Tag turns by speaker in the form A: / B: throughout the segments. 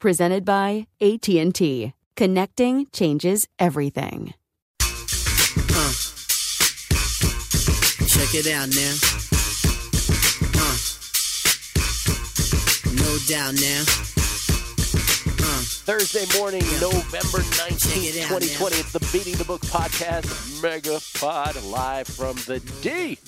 A: Presented by AT&T. Connecting changes everything.
B: Uh. Check it out now. Uh. No doubt now. Uh.
C: Thursday morning, November 19th,
B: it out,
C: 2020. It's the Beating the Book podcast, Mega Pod, live from the D.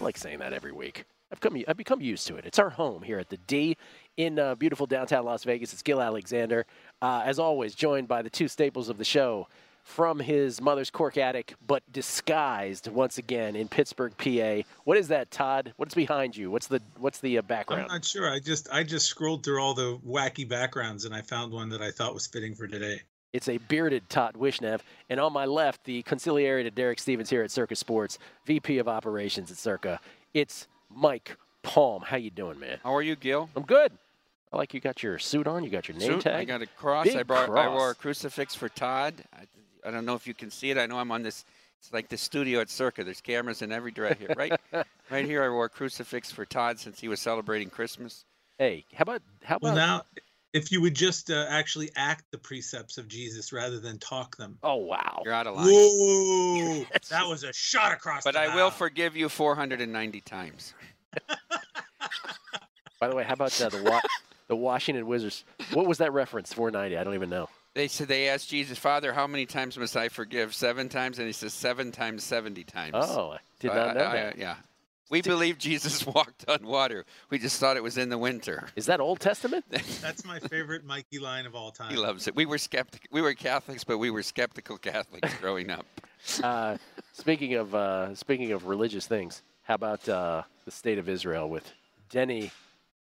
C: I like saying that every week. I've come, I've become used to it. It's our home here at the D in uh, beautiful downtown Las Vegas. It's Gill Alexander, uh, as always, joined by the two staples of the show from his mother's cork attic, but disguised once again in Pittsburgh, PA. What is that, Todd? What's behind you? What's the what's the uh,
D: I'm not sure. I just I just scrolled through all the wacky backgrounds and I found one that I thought was fitting for today.
C: It's a bearded Todd Wishnev. And on my left, the conciliary to Derek Stevens here at Circa Sports, VP of Operations at Circa. It's Mike Palm. How you doing, man?
E: How are you, Gill?
C: I'm good. I like you got your suit on. You got your name
E: Suit,
C: tag.
E: I got a cross.
C: Big
E: I brought. I wore a crucifix for Todd. I, I don't know if you can see it. I know I'm on this. It's like the studio at Circa. There's cameras in every direction. Right, right here. I wore a crucifix for Todd since he was celebrating Christmas.
C: Hey, how about how
D: Well,
C: about?
D: now if you would just uh, actually act the precepts of Jesus rather than talk them.
C: oh wow.
E: You're out of line.
D: Whoa! That was a shot across.
E: But
D: the
E: I will forgive you 490 times.
C: By the way, how about uh, the wa- the Washington Wizards? What was that reference? 490. I don't even know.
E: They said they asked Jesus, Father, how many times must I forgive? Seven times, and he says seven times, seventy times.
C: Oh, I did
E: So
C: not
E: I-
C: know
E: I-
C: that.
E: yeah. We believe Jesus walked on water. We just thought it was in the winter.
C: Is that Old Testament?
D: That's my favorite Mikey line of all time.
E: He loves it. We were skeptic. We were Catholics, but we were skeptical Catholics growing up.
C: uh, speaking of uh, speaking of religious things, how about uh, the state of Israel with Deni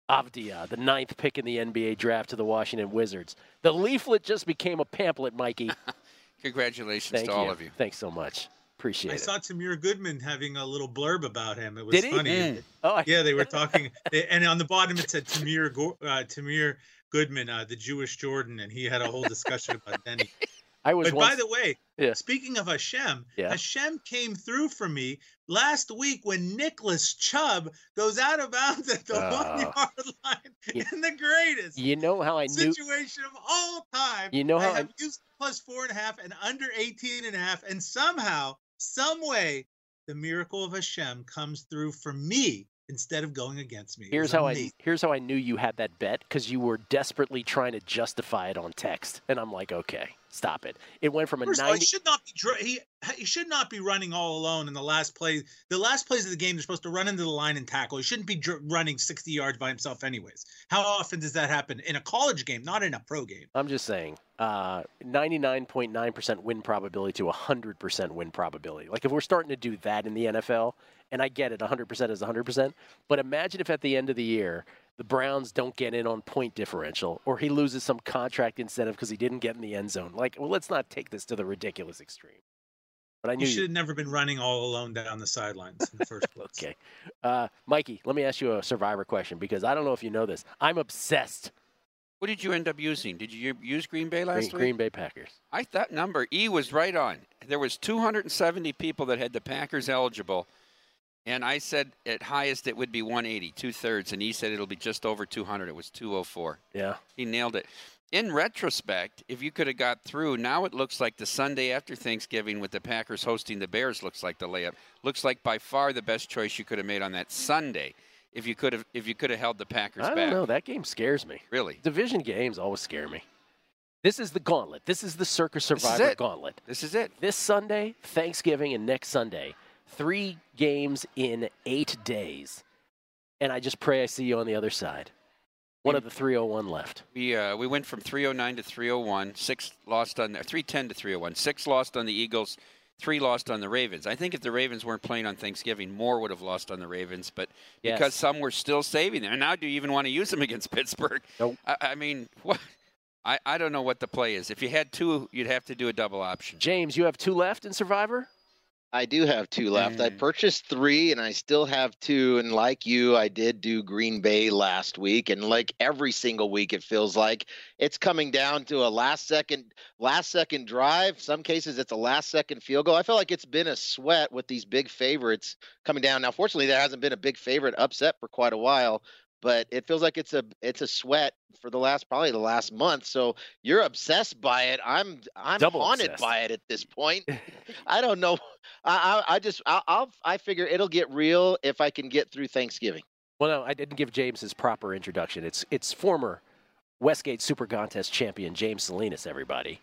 C: Avdija, the ninth pick in the NBA draft to the Washington Wizards? The leaflet just became a pamphlet, Mikey.
E: Congratulations
C: Thank
E: to
C: you.
E: all of you.
C: Thanks so much. Appreciate it.
D: I
C: it.
D: saw Tamir Goodman having a little blurb about him. It was
C: Did he?
D: funny.
E: Mm.
C: oh, I,
D: Yeah, they were talking, they, and on the bottom it said Tamir uh, Tamir Goodman, uh, the Jewish Jordan, and he had a whole discussion about Deni.
C: I was
D: But
C: once.
D: by the way,
C: Yeah.
D: speaking of Hashem,
C: Yeah.
D: Hashem came through for me last week when Nicholas Chubb goes out of bounds at the ah.
C: Oh.
D: one yard line
C: You-
D: in the greatest
C: you know how I knew.
D: situation of all time.
C: You know how
D: I
C: I-
D: used plus four and a half and under 18 and a half, and somehow, some way, the miracle of Hashem comes through for me instead of going against me.
C: Here's how
D: amazing.
C: I here's how I knew you had that bet because you were desperately trying to justify it on text, and I'm like, okay, stop it. It went from a
D: First of all, he should not be he he should not be running all alone in the last play. The last plays of the game, they're supposed to run into the line and tackle. He shouldn't be running 60 yards by himself, anyways. How often does that happen in a college game, not in a pro game?
C: I'm just saying, uh, 99.9% win probability to 100% win probability. Like if we're starting to do that in the NFL, and I get it, 100% is 100%, but imagine if at the end of the year the Browns don't get in on point differential, or he loses some contract incentive because he didn't get in the end zone. Like, well, let's not take this to the ridiculous extreme. But I knew You
D: should
C: you.
D: have never been running all alone down the sidelines in the first place.
C: Okay, uh, Mikey, let me ask you a Survivor question because I don't know if you know this. I'm obsessed
E: What did you end up using? Did you use Green Bay
C: Green,
E: last week?
C: Green Bay Packers.
E: I that number E was right on. There was 270 people that had the Packers eligible, and I said at highest it would be 180, two thirds, and he said it'll be just over 200. It was 204.
C: Yeah.
E: He nailed it. In retrospect, if you could have got through, now it looks like the Sunday after Thanksgiving with the Packers hosting the Bears looks like the layup. Looks like by far the best choice you could have made on that Sunday if you could have if you could have held the Packers
C: I
E: back.
C: don't know. That game scares me.
E: Really.
C: Division games always scare me. This is the gauntlet. This is the
E: Circa
C: Survivor
E: it.
C: gauntlet.
E: This is it.
C: This Sunday, Thanksgiving, and next Sunday, three games in eight days. And I just pray I see you on the other side. One of the 301 left.
E: We uh, we went from 309 to 301. Six lost on 310 to 301. Six lost on the Eagles. Three lost on the Ravens. I think if the Ravens weren't playing on Thanksgiving, more would have lost on the Ravens. But
C: Yes.
E: because some were still saving them, and now do you even want to use them against Pittsburgh?
C: Nope.
E: I, I mean, what? I, I don't know what the play is. If you had two, you'd have to do a double option.
C: James, you have two left in Survivor?
F: I do have two left. I purchased three and I still have two. And like you, I did do Green Bay last week. And like every single week, it feels like it's coming down to a last second, last second drive. Some cases, it's a last second field goal. I feel like it's been a sweat with these big favorites coming down. Now, fortunately, there hasn't been a big favorite upset for quite a while. But it feels like it's a it's a sweat for the last probably the last month. So you're obsessed by it. I'm I'm
C: Double
F: haunted
C: obsessed.
F: by it at this point. I don't know. I I, I just I, I'll I figure it'll get real if I can get through Thanksgiving.
C: Well, no, I didn't give James his proper introduction. It's it's former Westgate Super Contest champion James Salinas, everybody,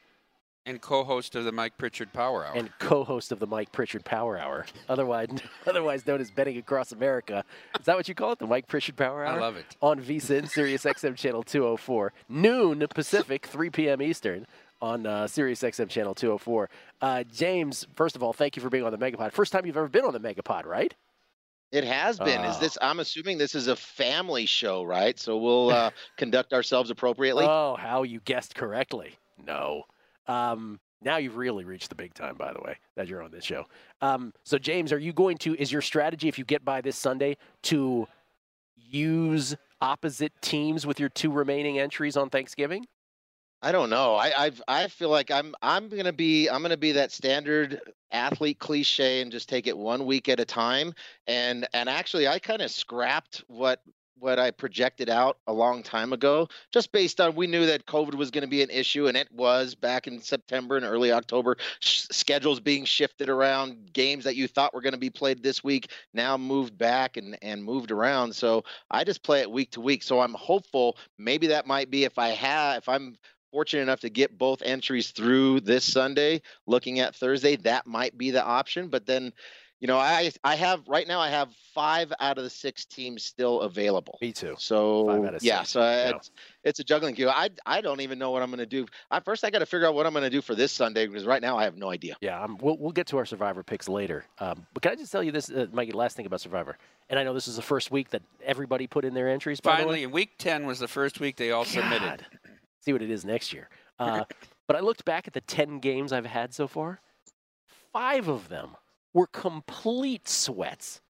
E: And co-host of the Mike Pritchard Power Hour.
C: and co-host of the Mike Pritchard Power Hour, otherwise otherwise known as Betting Across America. Is that what you call it, the Mike Pritchard Power Hour?
E: I love it.
C: on VSIN, and Sirius XM channel 204, noon Pacific, 3 p.m. Eastern on uh, Sirius XM channel 204. Uh, James, first of all, thank you for being on the Megapod. First time you've ever been on the Megapod, right?
F: It has been. Is
C: Oh.
F: this? I'm assuming this is a family show, right? So we'll uh, conduct ourselves appropriately.
C: Oh, how you guessed correctly. No. Um, now you've really reached the big time, by the way, that you're on this show. Um, so, James, are you going to, is your strategy, if you get by this Sunday, to use opposite teams with your two remaining entries on Thanksgiving?
F: I don't know. I I've, I feel like I'm I'm gonna be I'm gonna be that standard athlete cliche and just take it one week at a time. And and actually, I kind of scrapped what what I projected out a long time ago, just based on we knew that COVID was going to be an issue, and it was back in September and early October. Sh- schedules being shifted around, games that you thought were going to be played this week now moved back and and moved around. So I just play it week to week. So I'm hopeful maybe that might be if I have if I'm fortunate enough to get both entries through this Sunday, looking at Thursday, that might be the option. But then, you know, I I have right now I have five out of the six teams still available.
C: Me too.
F: So
C: Five out of
F: yeah,
C: six.
F: so I,
C: Yeah.
F: it's it's a juggling queue. I I don't even know what I'm going to do. I, first, I got to figure out what I'm going to do for this Sunday because right now I have no idea.
C: Yeah, um, we'll, we'll get to our Survivor picks later. Um, but can I just tell you this, uh, Mikey, last thing about Survivor? And I know this is the first week that everybody put in their entries, by the way.
E: Finally, week 10 was the first week they all submitted.
C: See what it is next year. Uh, but I looked back at the 10 games I've had so far. Five of them were complete sweats.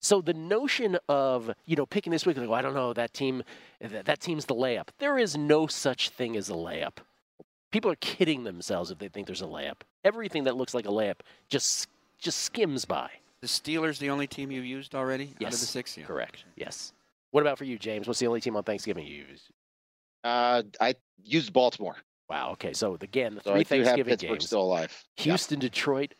C: So the notion of, you know, picking this week, like, well, I don't know, that team, that, that team's the layup. There is no such thing as a layup. People are kidding themselves if they think there's a layup. Everything that looks like a layup just just skims by.
E: The Steelers, the only team you've used already out of the six? Yeah.
C: Correct. Yes. What about for you, James? What's the only team on Thanksgiving you use?
F: Uh, I used Baltimore,
C: Wow. Okay. So again, the
F: so
C: three
F: I do have
C: Thanksgiving
F: Pittsburgh
C: games:
F: still alive. Yeah.
C: Houston, Detroit,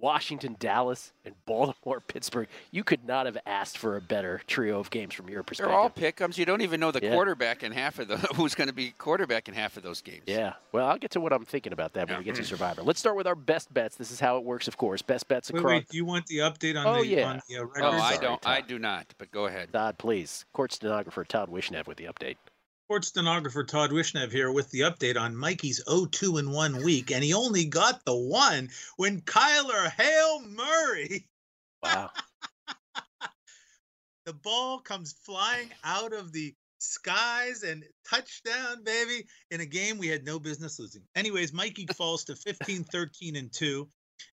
C: Washington, Dallas, and Baltimore, Pittsburgh. You could not have asked for a better trio of games from your perspective.
E: They're all pickums. You don't even know the
C: Yeah.
E: quarterback in half of the who's going to be quarterback in half of those games.
C: Yeah. Well, I'll get to what I'm thinking about that when we get to Survivor. Let's start with our best bets. This is how it works, of course. Best bets
D: Wait,
C: across.
D: wait. Do you want the update on
C: Oh,
D: the
C: yeah.
D: on the uh,
E: Oh,
D: records?
E: I don't. I do not. But go ahead.
C: Todd, please. Court stenographer Todd Wishnev with the update.
D: Sports stenographer Todd Wishnev here with the update on Mikey's 0-2 in one week, and he only got the one when Kyler Hale Murray,
C: Wow.
D: the ball comes flying out of the skies and touchdown, baby, in a game we had no business losing. Anyways, Mikey falls to 15, 13, and 2.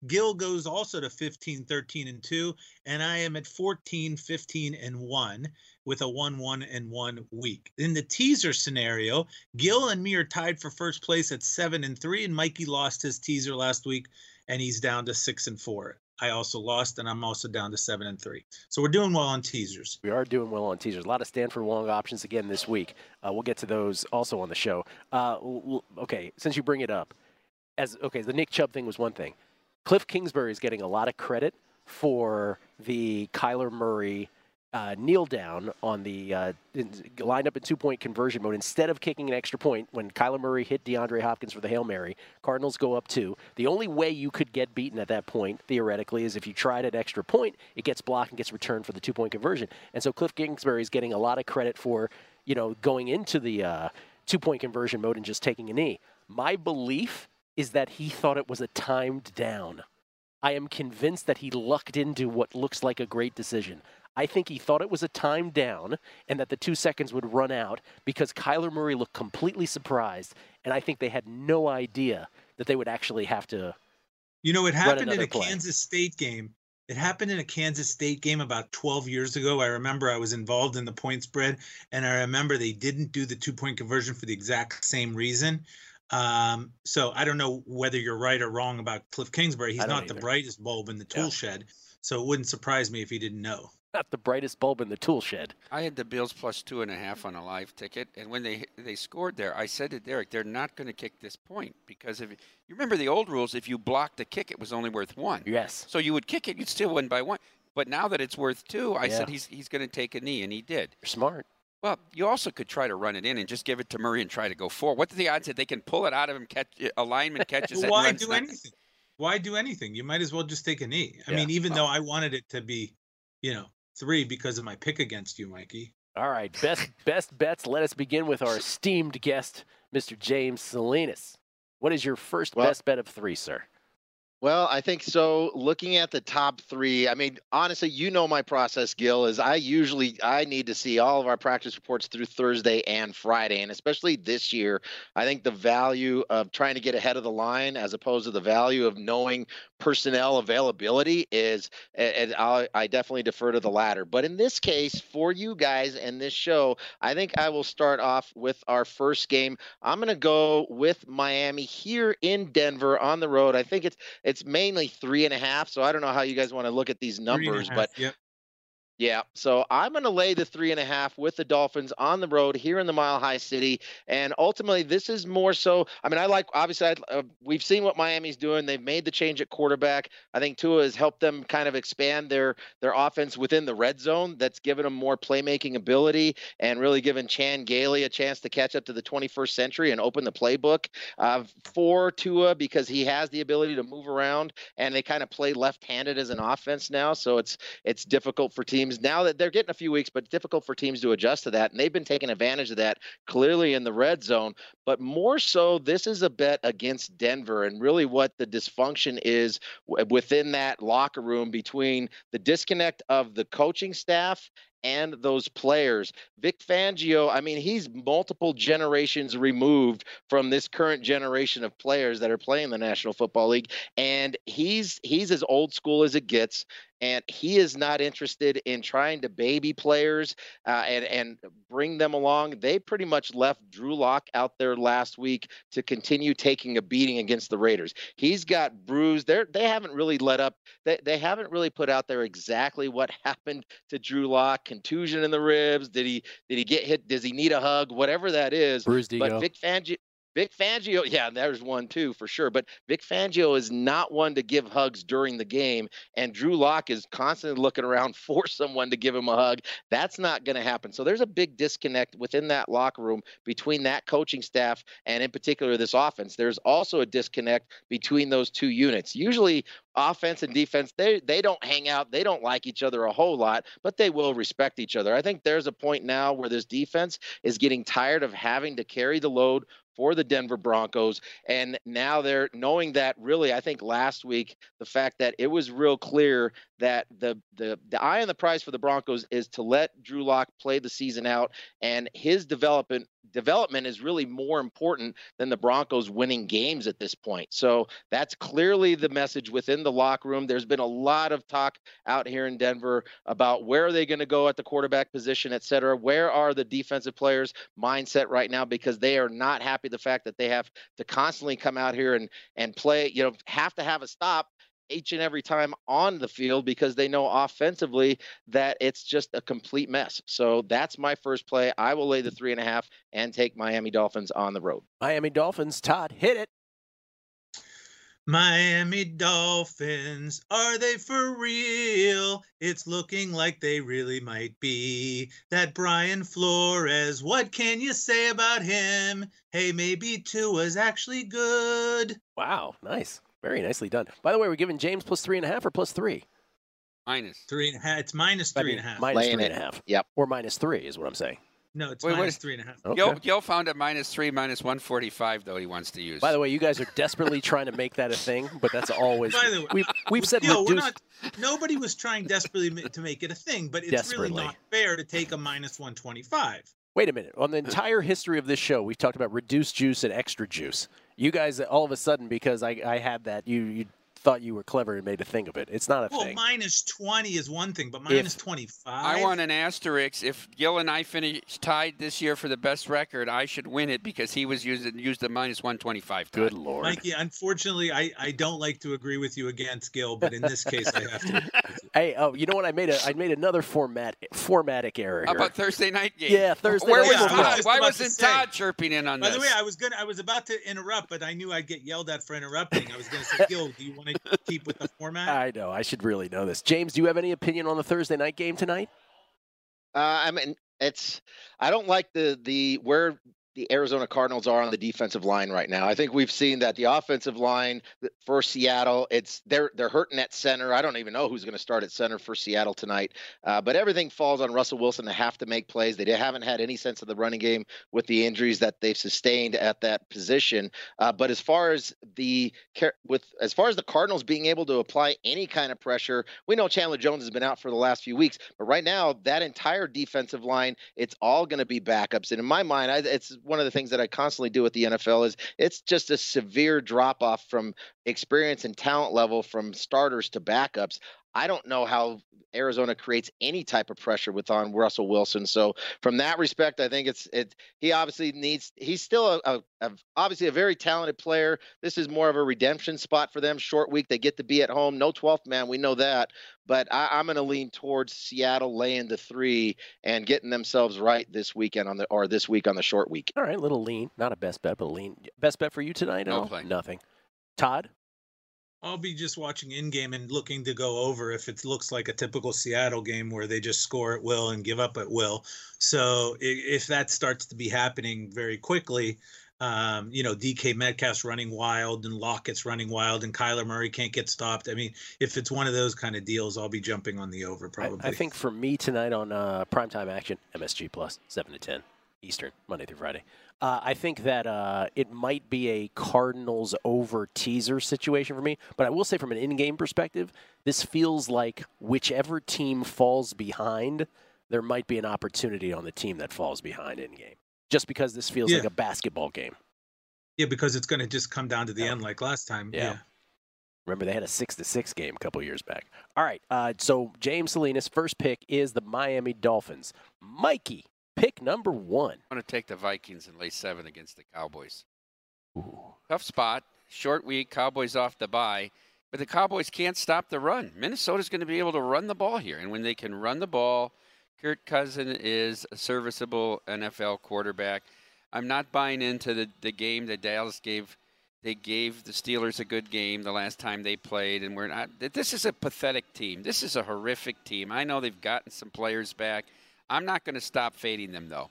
D: Gill goes also to 15, 13, and 2, and I am at 14, 15, and 1 with a 1 1 and 1 week. In the teaser scenario, Gill and me are tied for first place at 7 and 3, and Mikey lost his teaser last week and he's down to 6 and 4. I also lost, and I'm also down to 7 and 3. So we're doing well on teasers.
C: We are doing well on teasers. A lot of Stanford long options again this week. Uh, we'll get to those also on the show. Uh, okay, since you bring it up, as okay, the Nick Chubb thing was one thing. Cliff Kingsbury is getting a lot of credit for the Kyler Murray uh, kneel down on the uh, lined up in two point conversion mode instead of kicking an extra point when Kyler Murray hit DeAndre Hopkins for the Hail Mary. Cardinals go up two. The only way you could get beaten at that point, theoretically, is if you tried an extra point, it gets blocked and gets returned for the two point conversion. And so Cliff Kingsbury is getting a lot of credit for, you know, going into the uh, two point conversion mode and just taking a knee. My belief is that he thought it was a timed down. I am convinced that he lucked into what looks like a great decision. I think he thought it was a time down and that the two seconds would run out because Kyler Murray looked completely surprised. And I think they had no idea that they would actually have to.
D: You know, it happened in a
C: play.
D: Kansas State game. It happened in a Kansas State game about 12 years ago. I remember I was involved in the point spread, and I remember they didn't do the two point conversion for the exact same reason. Um, so I don't know whether you're right or wrong about Cliff Kingsbury. He's not
C: either.
D: the brightest bulb in the tool
C: Yeah.
D: shed, so it wouldn't surprise me if he didn't know.
C: Not the brightest bulb in the tool shed.
E: I had the Bills plus two and a half on a live ticket, and when they they scored there, I said to Derek, "They're not going to kick this point because if you remember the old rules, if you blocked a kick, it was only worth one.
C: Yes.
E: So you would kick it, you'd still win by one. But now that it's worth two, I said he's he's going to take a knee, and he did.
C: You're smart.
E: Well, you also could try to run it in and just give it to Murray and try to go forward. What's the odds that they can pull it out of him, catch a lineman catches it? and
D: Why
E: runs
D: do
E: not-
D: anything? Why do anything? You might as well just take a knee. I
C: Yeah.
D: mean, even though I wanted it to be, you know, three because of my pick against you, Mikey.
C: All right, best best bets. Let us begin with our esteemed guest, Mr. James Salinas. What is your first
F: Well-
C: best bet of three, sir?
F: Well, I think so. Looking at the top three, I mean, honestly, you know my process, Gill. Is I usually I need to see all of our practice reports through Thursday and Friday, and especially this year, I think the value of trying to get ahead of the line as opposed to the value of knowing personnel availability is, and I, I definitely defer to the latter. But in this case, for you guys and this show, I think I will start off with our first game. I'm going to go with Miami here in Denver on the road. I think it's it's mainly three and a half. So I don't know how you guys want to look at these
D: Three and a
F: numbers,
D: half,
F: but
D: yep.
F: Yeah. So I'm going to lay the three and a half with the Dolphins on the road here in the Mile High City. And ultimately, this is more so. I mean, I like, obviously, I, uh, we've seen what Miami's doing. They've made the change at quarterback. I think Tua has helped them kind of expand their their offense within the red zone. That's given them more playmaking ability and really given Chan Gailey a chance to catch up to the 21st century and open the playbook uh, for Tua because he has the ability to move around and they kind of play left-handed as an offense now. So it's it's difficult for teams now that they're getting a few weeks, but difficult for teams to adjust to that. And they've been taking advantage of that clearly in the red zone. But more so, this is a bet against Denver and really what the dysfunction is within that locker room between the disconnect of the coaching staff and those players. Vic Fangio, I mean, he's multiple generations removed from this current generation of players that are playing the National Football League, and he's he's as old school as it gets and he is not interested in trying to baby players uh, and and bring them along. They pretty much left Drew Lock out there last week to continue taking a beating against the Raiders. He's got bruised. They they haven't really let up. They they haven't really put out there exactly what happened to Drew Lock. Contusion in the ribs. Did he did he get hit? Does he need a hug? Whatever that is.
C: Bruised ego.
F: But Vic Fangio. Vic Fangio, yeah, there's one too for sure. But Vic Fangio is not one to give hugs during the game, and Drew Lock is constantly looking around for someone to give him a hug. That's not going to happen. So there's a big disconnect within that locker room between that coaching staff and, in particular, this offense. There's also a disconnect between those two units. Usually, offense and defense they they don't hang out they don't like each other a whole lot but they will respect each other i think there's a point now where this defense is getting tired of having to carry the load for the Denver Broncos. And now they're knowing that really, I think last week, the fact that it was real clear that the the the eye on the prize for the Broncos is to let Drew Lock play the season out and his development development is really more important than the Broncos winning games at this point. So that's clearly the message within the locker room. There's been a lot of talk out here in Denver about where are they going to go at the quarterback position, et cetera. Where are the defensive players' mindset right now because they are not happy the fact that they have to constantly come out here and and play, you know, have to have a stop each and every time on the field because they know offensively that it's just a complete mess. So that's my first play. I will lay the three and a half and take Miami Dolphins on the road.
C: Miami Dolphins, Todd, hit it.
D: Miami Dolphins, are they for real? It's looking like they really might be. That Brian Flores, what can you say about him? Hey, maybe two Tua's actually good.
C: Wow, nice. Very nicely done. By the way, we're giving James plus three and a half or plus three?
E: Minus.
D: Three and a half. It's minus
C: I
D: three
C: mean,
D: and a half.
C: Minus
F: Laying
C: three
F: it.
C: and a half.
F: Yep.
C: Or minus three is what I'm saying.
D: no, it's
E: Wait,
D: minus
E: is-
D: three and a half.
C: Okay.
E: Gill, Gill found a minus three, minus 145, though, he wants to use.
C: By the way, you guys are desperately trying to make that a thing, but that's always
D: By the way,
C: we've we've said
D: Gill, we're
C: reduce.
D: not. Nobody was trying desperately to make it a thing, but it's really not fair to take a minus one twenty-five.
C: Wait a minute. On the entire history of this show, we've talked about reduced juice and extra juice. You guys, all of a sudden, because I, I had that, you you thought you were clever and made a thing of it. It's not a
D: Well,
C: thing.
D: minus twenty is one thing, but minus
C: If-
D: twenty-five.
E: I want an asterisk. If Gill and I finish tied this year for the best record, I should win it because he was using used the minus 125. Todd.
C: Good lord.
D: Mikey, unfortunately, I, I don't like to agree with you against Gill, but in this case, I have to.
C: Hey, oh, you know what? I made a I made another format formatic error here.
E: about Thursday night game?
C: Yeah, Thursday
E: Where
C: night
E: was
D: football.
E: Todd?
D: Was
E: Why wasn't
D: say.
E: Todd chirping in on
D: By
E: this?
D: the way, I was gonna I was about to interrupt, but I knew I'd get yelled at for interrupting. I was gonna say, Gill, do you want to keep with the format?
C: I know. I should really know this. James, do you have any opinion on the Thursday night game tonight?
F: Uh, I mean, it's I don't like the the where the Arizona Cardinals are on the defensive line right now. I think we've seen that the offensive line for Seattle, it's they're they're hurting at center. I don't even know who's going to start at center for Seattle tonight. Uh, but everything falls on Russell Wilson to have to make plays. They haven't had any sense of the running game with the injuries that they've sustained at that position. Uh, but as far as the with as far as the Cardinals being able to apply any kind of pressure, we know Chandler Jones has been out for the last few weeks, but right now that entire defensive line, it's all going to be backups. And in my mind, I, it's one of the things that I constantly do with the NFL is it's just a severe drop off from experience and talent level from starters to backups. I don't know how Arizona creates any type of pressure with on Russell Wilson. So from that respect, I think it's it. He obviously needs. He's still a, a, a obviously a very talented player. This is more of a redemption spot for them. Short week, they get to be at home. No 12th man, we know that. But I, I'm going to lean towards Seattle laying the three and getting themselves right this weekend on the or this week on the short week.
C: All right, little lean. Not a best bet, but a lean. Best bet for you tonight?
E: No
C: Al? Nothing. Todd?
D: I'll be just watching in game and looking to go over if it looks like a typical Seattle game where they just score at will and give up at will. So if that starts to be happening very quickly, um, you know, DK Metcalf's running wild and Lockett's running wild and Kyler Murray can't get stopped. I mean, if it's one of those kind of deals, I'll be jumping on the over
C: I,
D: probably.
C: I think for me tonight on uh, primetime action, MSG Plus, 7 to 10 Eastern, Monday through Friday. Uh, I think that uh, it might be a Cardinals over teaser situation for me, but I will say from an in game perspective, this feels like whichever team falls behind, there might be an opportunity on the team that falls behind in game. Just because this feels
D: Yeah.
C: like a basketball game.
D: yeah, because it's going to just come down to the
C: Yeah.
D: end like last time.
C: Yeah.
D: yeah.
C: Remember, they had a six to six game a couple years back. All right, uh, so James Salinas' first pick is the Miami Dolphins. Mikey, pick number one.
E: I'm going to take the Vikings and lay seven against the Cowboys. Tough spot. Short week. Cowboys off the bye. But the Cowboys can't stop the run. Minnesota's going to be able to run the ball here. And when they can run the ball, Kurt Cousin is a serviceable NFL quarterback. I'm not buying into the, the game that Dallas gave. They gave the Steelers a good game the last time they played, and we're not. This is a pathetic team. This is a horrific team. I know they've gotten some players back. I'm not going to stop fading them though.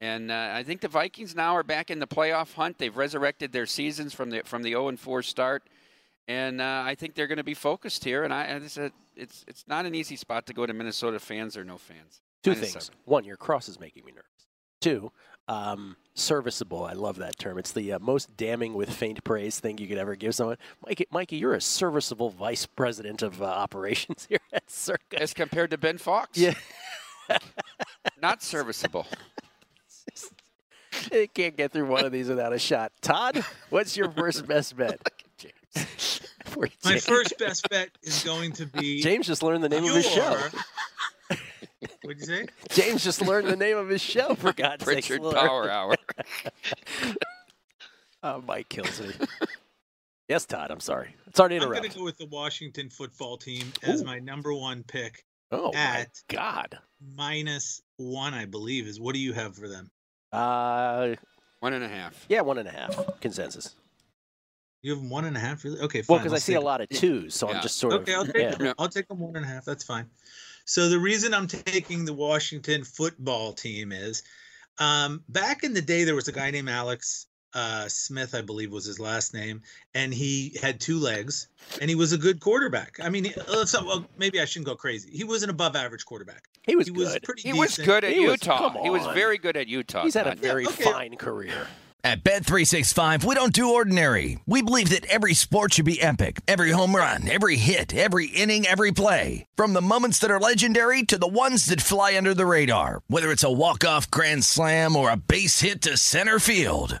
E: And uh, I think the Vikings now are back in the playoff hunt. They've resurrected their seasons from the from the 0 and 4 start, and uh, I think they're going to be focused here. And I, and it's, a, it's it's not an easy spot to go to Minnesota fans or no fans.
C: Two
E: Minus
C: things.
E: seven.
C: One, your cross is making me nervous. Two, um, serviceable. I love that term. It's the uh, most damning with faint praise thing you could ever give someone. Mikey, Mikey you're a serviceable vice president of uh, operations here at Circa.
E: As compared to Ben Fox,
C: Yeah.
E: Not serviceable.
C: I can't get through one of these without a shot. Todd, what's your first best bet? Poor
D: My first best bet is going to be
C: James just learned the name of his show.
D: What'd you say?
C: James just learned the name of his show. For God's sake,
E: Pritchard Power Hour.
C: oh, Mike kills me. yes, Todd. I'm sorry. Sorry to
D: I'm going to go with the Washington football team as
C: Ooh.
D: my number one pick
C: oh my
D: at
C: God.
D: Minus one, I believe. Is what do you have for them?
C: Uh,
E: One and a half.
C: yeah, one and a half consensus.
D: You have one and a half, really? Okay,
C: Well, because I see a lot of twos, so I'm just sort of
D: Okay, I'll take
C: yeah.
D: them. I'll take them one and a half. That's fine. So the reason I'm taking the Washington football team is, um, back in the day there was a guy named Alex uh, Smith, I believe was his last name, and he had two legs, and he was a good quarterback. I mean, let's not, well, maybe I shouldn't go crazy. He was an above average quarterback.
C: He was
D: He
C: good.
D: was pretty.
E: He was good at
C: He
E: Utah.
C: come
E: he was very good at Utah.
C: He's had a
E: Todd.
C: very
D: okay.
C: fine career.
G: At Bet365, we don't do ordinary. We believe that every sport should be epic. Every home run, every hit, every inning, every play. From the moments that are legendary to the ones that fly under the radar. Whether it's a walk-off grand slam or a base hit to center field.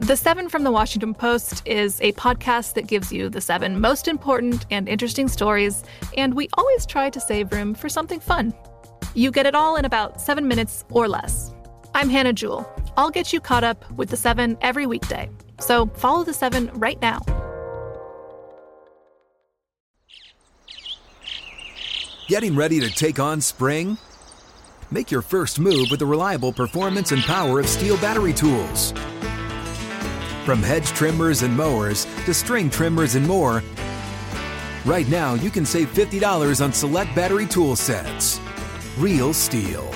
H: The Seven from the Washington Post is a podcast that gives you the seven most important and interesting stories, and we always try to save room for something fun. You get it all in about seven minutes or less. I'm Hannah Jewell. I'll get you caught up with the seven every weekday. So follow the seven right now.
I: Getting ready to take on spring? Make your first move with the reliable performance and power of STIHL battery tools. From hedge trimmers and mowers to string trimmers and more, right now you can save $50 on select battery tool sets. Real STIHL.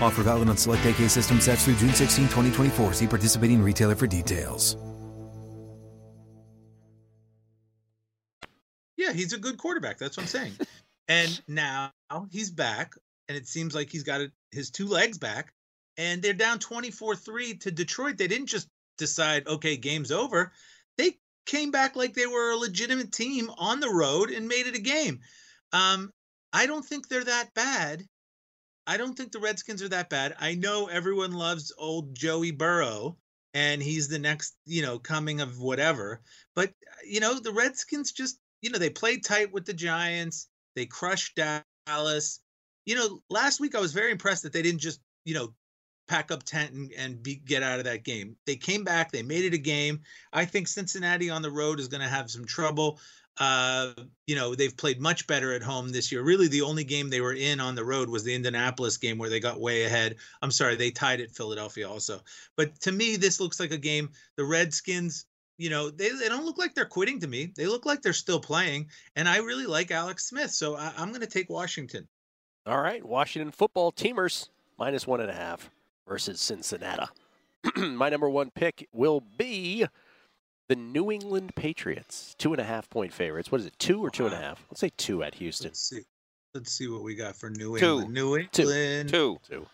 I: Offer valid on select AK system sets through June 16, 2024. See participating retailer for details.
D: Yeah, he's a good quarterback. That's what I'm saying. and now he's back, and it seems like he's got his two legs back, and they're down 24 3 to Detroit. They didn't just decide, okay, game's over. They came back like they were a legitimate team on the road and made it a game. Um, I don't think they're that bad. I don't think the Redskins are that bad. I know everyone loves old Joey Burrow, and he's the next, you know, coming of whatever. But you know, the Redskins just, you know, they played tight with the Giants. They crushed Dallas. You know, last week I was very impressed that they didn't just, you know, pack up tent and, and be, get out of that game. They came back. They made it a game. I think Cincinnati on the road is going to have some trouble. Uh, you know, they've played much better at home this year. Really, the only game they were in on the road was the Indianapolis game where they got way ahead. I'm sorry, they tied at Philadelphia also. But to me, this looks like a game. The Redskins, you know, they, they don't look like they're quitting to me. They look like they're still playing. And I really like Alex Smith. So I, I'm going to take Washington.
C: All right, Washington football teamers minus one and a half versus Cincinnati. My number one pick will be the New England Patriots, two and a half point favorites. What is it, two or two and a
D: Wow.
C: half? Let's say two at Houston.
D: Let's see. Let's see what we got for New England.
E: Two.
D: England. New England.
E: Two.
C: Two.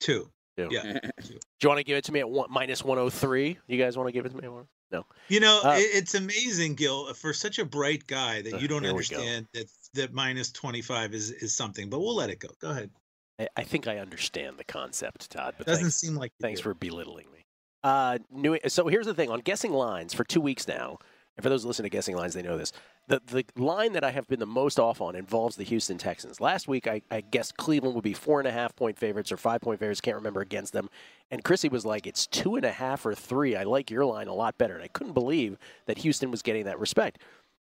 D: Two.
C: Two.
D: Yeah.
C: Do you want to give it to me at one, minus 103? You guys want to give it to me? at one- No.
D: You know,
C: Uh,
D: it, it's amazing, Gill, for such a bright guy that
C: Uh,
D: you don't
C: here we go.
D: understand that that minus 25 is is something. But we'll let it go. Go ahead.
C: I, I think I understand the concept, Todd. But
D: Doesn't
C: thanks,
D: seem like
C: thanks
D: do.
C: for belittling me. Uh, New, so here's the thing on guessing lines for two weeks now. And for those who listen to guessing lines, they know this. The the line that I have been the most off on involves the Houston Texans. Last week, I, I guessed Cleveland would be four and a half point favorites or five point favorites. Can't remember against them. And Chrissy was like, "It's two and a half or three. I like your line a lot better." And I couldn't believe that Houston was getting that respect.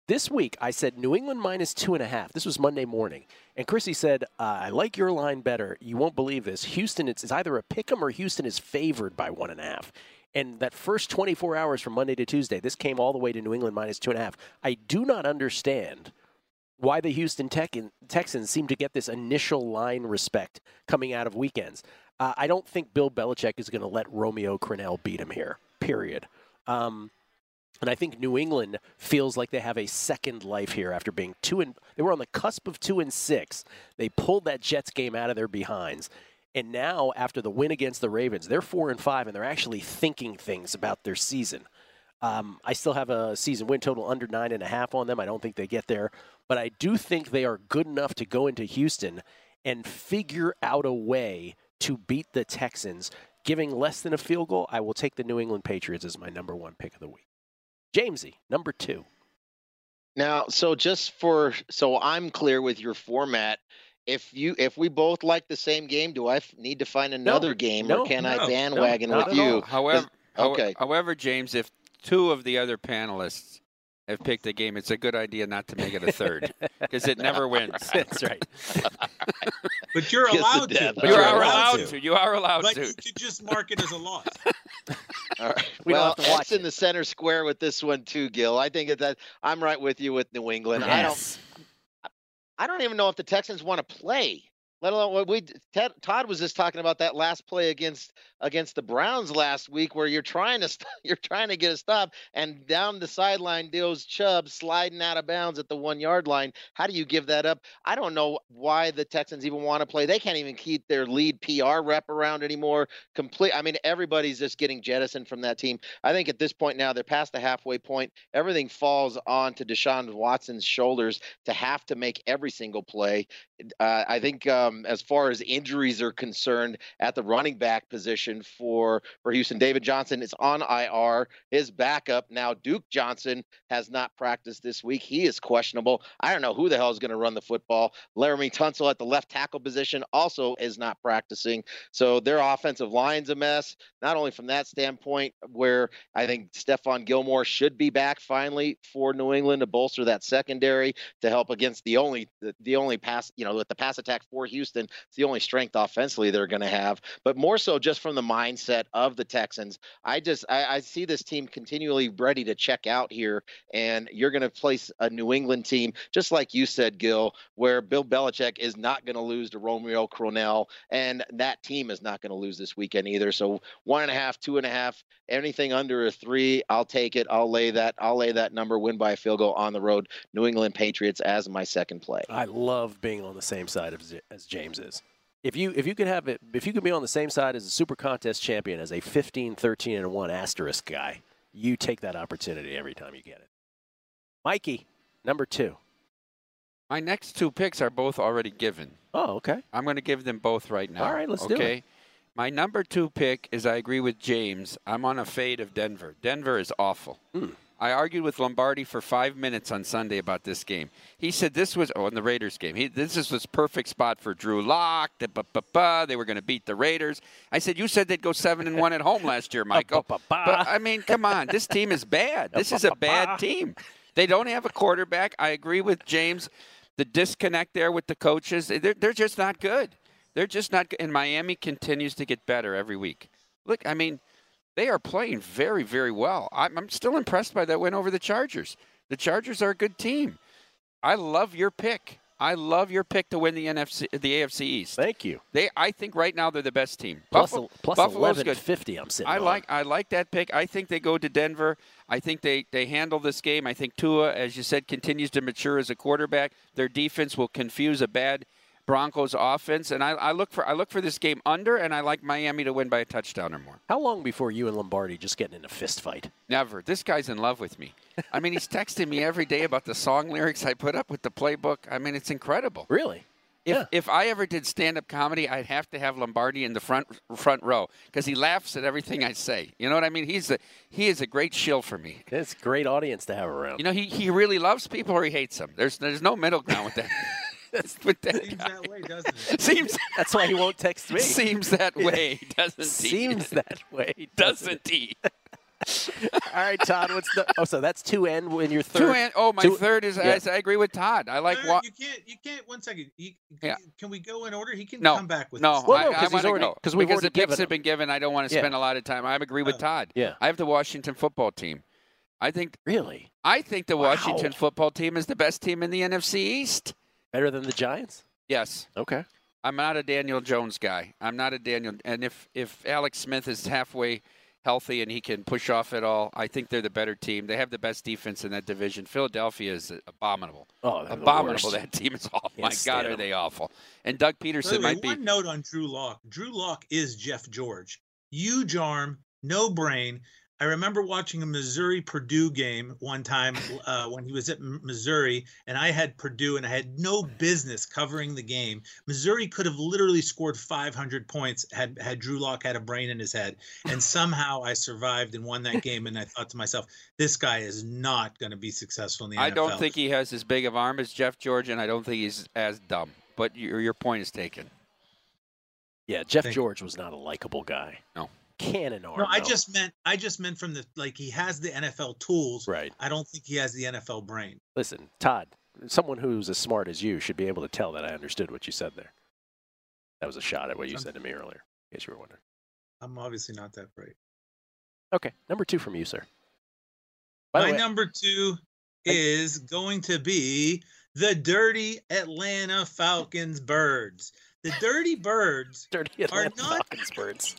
C: This week, I said New England minus two and a half. This was Monday morning. And Chrissy said, uh, I like your line better. You won't believe this. Houston, it's, it's either a pick 'em or Houston is favored by one and a half. And that first 24 hours from Monday to Tuesday, this came all the way to New England minus two and a half. I do not understand why the Houston Texans seem to get this initial line respect coming out of weekends. Uh, I don't think Bill Belichick is going to let Romeo Crennel beat him here, period. Um, And I think New England feels like they have a second life here after being two and they were on the cusp of two and six. They pulled that Jets game out of their behinds. And now after the win against the Ravens, they're four and five and they're actually thinking things about their season. Um, I still have a season win total under nine and a half on them. I don't think they get there, but I do think they are good enough to go into Houston and figure out a way to beat the Texans. Giving less than a field goal, I will take the New England Patriots as my number one pick of the week. Jamesy, number two.
F: Now, so just for so I'm clear with your format, if you if we both like the same game, do I f- need to find another game,
C: no,
F: or can I bandwagon
C: not
F: with you?
E: However,
F: okay.
E: However, James, if two of the other panelists have picked a game, it's a good idea not to make it a third because it never wins.
C: That's right.
D: But you're allowed to. But
E: You
D: you're
E: are allowed to. You are allowed
D: But
E: to.
D: you could just mark it as a loss.
F: All right.
C: We don't
F: well,
C: have to watch
F: X in the center square with this one too, Gill. I think that I'm right with you with New England. I don't. I don't even know if the Texans want to play. Let alone what we Ted, Todd was just talking about that last play against against the Browns last week, where you're trying to st- you're trying to get a stop, and down the sideline deals Chubb sliding out of bounds at the one yard line. How do you give that up? I don't know why the Texans even want to play. They can't even keep their lead PR rep around anymore. Complete. I mean, everybody's just getting jettisoned from that team. I think at this point now they're past the halfway point. Everything falls on to Deshaun Watson's shoulders to have to make every single play. Uh, I think um, as far as injuries are concerned at the running back position for for Houston, David Johnson is on IR. His backup now, Duke Johnson, has not practiced this week. He is questionable. I don't know who the hell is going to run the football. Laremy Tunsil at the left tackle position also is not practicing. So their offensive line's a mess. Not only from that standpoint, where I think Stephon Gilmore should be back finally for New England to bolster that secondary to help against the only the, the only pass, you know, with the pass attack for Houston, it's the only strength offensively they're going to have. But more so just from the mindset of the Texans. I just I, I see this team continually ready to check out here, and you're going to place a New England team just like you said, Gill, where Bill Belichick is not going to lose to Romeo Crennel, and that team is not going to lose this weekend either. So one and a half, two and a half, anything under a three, I'll take it. I'll lay that. I'll lay that number. Win by a field goal on the road. New England Patriots as my second play.
C: I love being on the same side as, as James is. If you if you could have it if you could be on the same side as a super contest champion as a 15 13 and 1 asterisk guy, you take that opportunity every time you get it. Mikey, number 2.
E: My next two picks are both already given.
C: Oh, okay.
E: I'm going to give them both right now.
C: All right, let's do it.
E: okay? My number two pick is I agree with James. I'm on a fade of Denver. Denver is awful.
C: Hmm.
E: I argued with Lombardi for five minutes on Sunday about this game. He said this was oh in the Raiders game. He, this is this perfect spot for Drew Lock. Da, ba, ba, ba. They were going to beat the Raiders. I said you said they'd go seven and one at home last year, Michael. But I mean, come on, this team is bad. This is a bad team. They don't have a quarterback. I agree with James. The disconnect there with the coaches, they're, they're just not good. They're just not good. And Miami continues to get better every week. Look, I mean, they are playing very, very well. I'm, I'm still impressed by that win over the Chargers. The Chargers are a good team. I love your pick. I love your pick to win the NFC, the AFC East.
C: Thank you.
E: They, I think right now they're the best team.
C: Plus,
E: Buffalo,
C: plus
E: Buffalo's good.
C: 1150 I'm sitting
E: I
C: on.
E: like I like that pick. I think they go to Denver. I think they, they handle this game. I think Tua, as you said, continues to mature as a quarterback. Their defense will confuse a bad Broncos offense, and I, I look for I look for this game under, and I like Miami to win by a touchdown or more.
C: How long before you and Lombardi just getting in a fist fight?
E: Never. This guy's in love with me. I mean, he's texting me every day about the song lyrics I put up with the playbook. I mean, it's incredible.
C: Really?
E: If,
C: Yeah.
E: if I ever did stand up comedy, I'd have to have Lombardi in the front front row because he laughs at everything I say. You know what I mean? He's a he is a great shill for me.
C: It's a great audience to have around.
E: You know, he, he really loves people or he hates them. There's there's no middle ground with that. with that
D: Seems
E: guy.
D: that way, doesn't it?
E: Seems
C: That's why he won't text me.
E: seems that way, doesn't he?
C: Seems that way.
E: doesn't he?
C: All right, Todd. What's the? Oh, so that's two N when you're third.
E: Two and oh, my
C: Two-
E: third is
C: yeah.
E: I, I agree with Todd. I like
D: No, no. You can't. You can't. One second. You,
E: Yeah.
D: Can we go in order? He can
E: No,
D: come back with
E: no,
D: us.
C: Well,
E: I,
C: no, 'cause
E: I
C: he's
E: wanna
C: already- we've
E: because
C: already
E: the picks
C: given
E: have been given. I don't want to
C: Yeah.
E: spend a lot of time. I agree with
D: Oh.
E: Todd.
C: Yeah.
E: I have the Washington football team. I think
C: Really?
E: I think the
C: Wow.
E: Washington football team is the best team in the NFC East.
C: Better than the Giants?
E: Yes.
C: Okay.
E: I'm not a Daniel Jones guy. I'm not a Daniel. And if if Alex Smith is halfway healthy and he can push off at all, I think they're the better team. They have the best defense in that division. Philadelphia is abominable.
C: Oh,
E: abominable! That team is awful.
C: Can't
E: My
C: stand
E: God, are they awful? And Doug
D: Pederson way,
E: might be.
D: one note on Drew Lock. Drew Lock is Jeff George. Huge arm, no brain. I remember watching a Missouri Purdue game one time uh, when he was at M- Missouri, and I had Purdue, and I had no business covering the game. Missouri could have literally scored 500 points had had Drew Lock had a brain in his head, and somehow I survived and won that game. And I thought to myself, this guy is not going to be successful in the NFL.
E: I don't think he has as big of arm as Jeff George, and I don't think he's as dumb. But your, your point is taken.
C: Yeah, Jeff George was not a likable guy.
E: No.
C: Cannon arm.
D: No, I
C: though.
D: just meant I just meant from the like he has the NFL tools.
C: Right.
D: I don't think he has the NFL brain.
C: Listen, Todd, someone who's as smart as you should be able to tell that I understood what you said there. That was a shot at what you
D: I'm-
C: said to me earlier, in case you were wondering.
D: I'm obviously not that bright.
C: Okay, number two from you, sir. By
D: My
C: way-
D: number two is going to be the dirty Atlanta Falcons birds. The dirty birds.
C: Dirty
D: are not.
C: Falcons birds.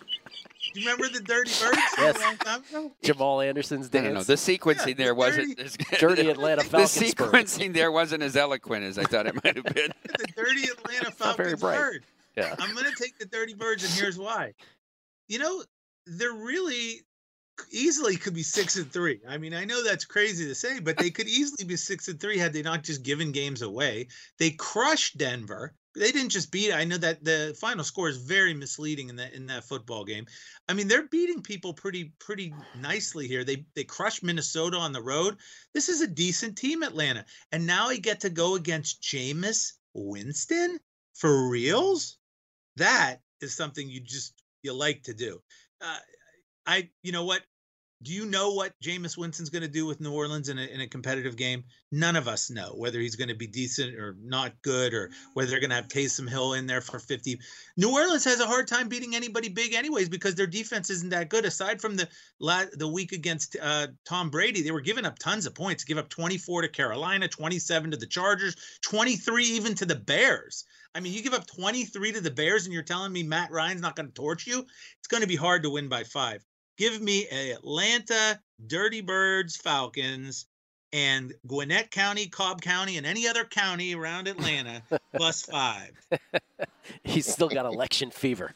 D: Do you remember the dirty birds?
C: Yes.
D: A long time ago?
C: Jamal Anderson's
E: No,
C: dance.
E: no, no. The sequencing
D: Yeah,
E: there
D: the
E: wasn't.
D: dirty-
C: Dirty Atlanta Falcons birds.
E: sequencing there wasn't as eloquent as I thought it might have been.
D: The dirty Atlanta
C: not very bright.
D: bird.
C: Yeah.
D: I'm going to take the dirty birds, and here's why. You know, they're really easily could be six and three. I mean, I know that's crazy to say, but they could easily be six and three had they not just given games away. They crushed Denver. They didn't just beat. I know that the final score is very misleading in that in that football game. I mean, they're beating people pretty pretty nicely here. They they crushed Minnesota on the road. This is a decent team, Atlanta, and now I get to go against Jameis Winston for reals. That is something you just you like to do. Uh, I, you know what? Do you know what Jameis Winston's going to do with New Orleans in a, in a competitive game? None of us know whether he's going to be decent or not good, or whether they're going to have Taysom Hill in there for 50. New Orleans has a hard time beating anybody big, anyways, because their defense isn't that good. Aside from the la- the week against uh, Tom Brady, they were giving up tons of points. Give up 24 to Carolina, 27 to the Chargers, 23 even to the Bears. I mean, you give up 23 to the Bears, and you're telling me Matt Ryan's not going to torch you? It's going to be hard to win by five. Give me a Atlanta Dirty Birds Falcons and Gwinnett County, Cobb County, and any other county around Atlanta plus five.
C: He's still got election fever.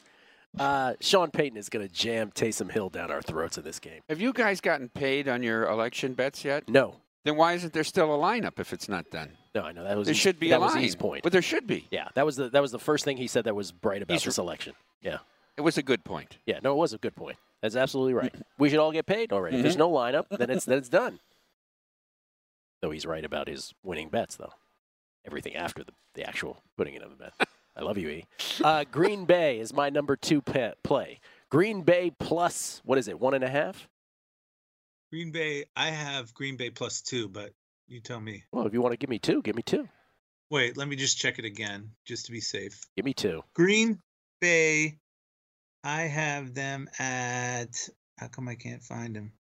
C: Uh, Sean Payton is going to jam Taysom Hill down our throats in this game.
E: Have you guys gotten paid on your election bets yet?
C: No,
E: Then why isn't there still a lineup if it's not done?
C: no, I know that was
E: There should be
C: that
E: a
C: was
E: line.
C: his point.
E: But there should be.
C: Yeah, that was the that was the first thing he said that was bright about
E: He's-
C: this election. Yeah,
E: It was a good point.
C: yeah, no, it was a good point. That's absolutely right. We should all get paid already. If there's
E: Mhm.
C: no lineup, then it's then it's done. Though he's right about his winning bets, though. Everything after the, the actual putting in of the bet. I love you, E. Uh, Green Bay is my number two pet play. Green Bay plus what is it? One and a half.
D: Green Bay, I have Green Bay plus two, but you tell me.
C: Well, if you want to give me two, give me two.
D: Wait, let me just check it again, just to be safe.
C: Give me two.
D: Green Bay, I have them at. How come I can't find them?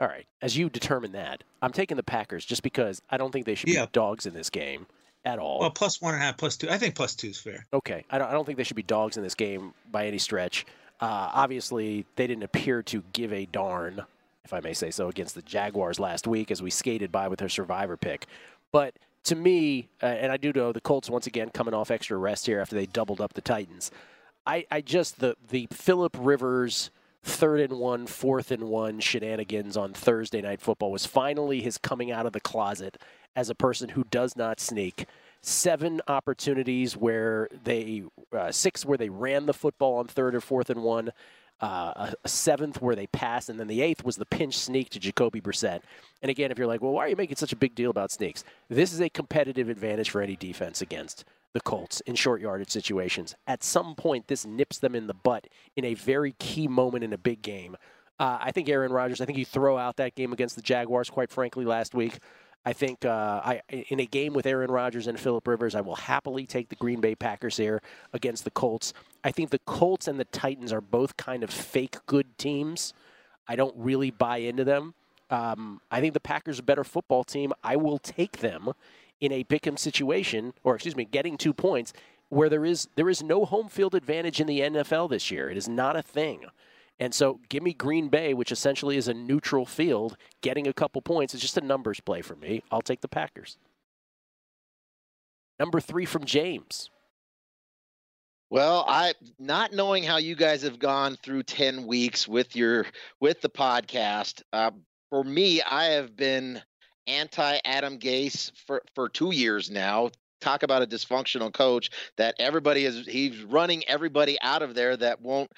C: All right. As you determine that, I'm taking the Packers just because I don't think they should
D: Yeah.
C: be dogs in this game at all.
D: Well, plus one and a half, plus two. I think plus two is fair.
C: Okay, I don't, I don't think they should be dogs in this game by any stretch. Uh, obviously, they didn't appear to give a darn, if I may say so, against the Jaguars last week as we skated by with their survivor pick. But to me, uh, and I do know the Colts once again coming off extra rest here after they doubled up the Titans. I, I just the the Philip Rivers third and one, fourth and one shenanigans on Thursday night football was finally his coming out of the closet as a person who does not sneak. Seven opportunities where they, uh, six where they ran the football on third or fourth and one, uh, a, seventh where they passed, and then the eighth was the pinch sneak to Jacoby Brissett. And again, if you're like, well, why are you making such a big deal about sneaks? This is a competitive advantage for any defense against the Colts in short yardage situations. At some point, this nips them in the butt in a very key moment in a big game. Uh, I think Aaron Rodgers. I think you throw out that game against the Jaguars. Quite frankly, last week, I think uh, I in a game with Aaron Rodgers and Philip Rivers, I will happily take the Green Bay Packers here against the Colts. I think the Colts and the Titans are both kind of fake good teams. I don't really buy into them. Um, I think the Packers are a better football team. I will take them in a pick'em situation, or excuse me, getting two points where there is there is no home field advantage in the NFL this year. It is not a thing. And so give me Green Bay, which essentially is a neutral field, getting a couple points. It's just a numbers play for me. I'll take the Packers. Number three from James.
F: Well, I not knowing how you guys have gone through 10 weeks with your with the podcast, uh, for me, I have been anti Adam Gase for for 2 years now. Talk about a dysfunctional coach that everybody is he's running everybody out of there that won't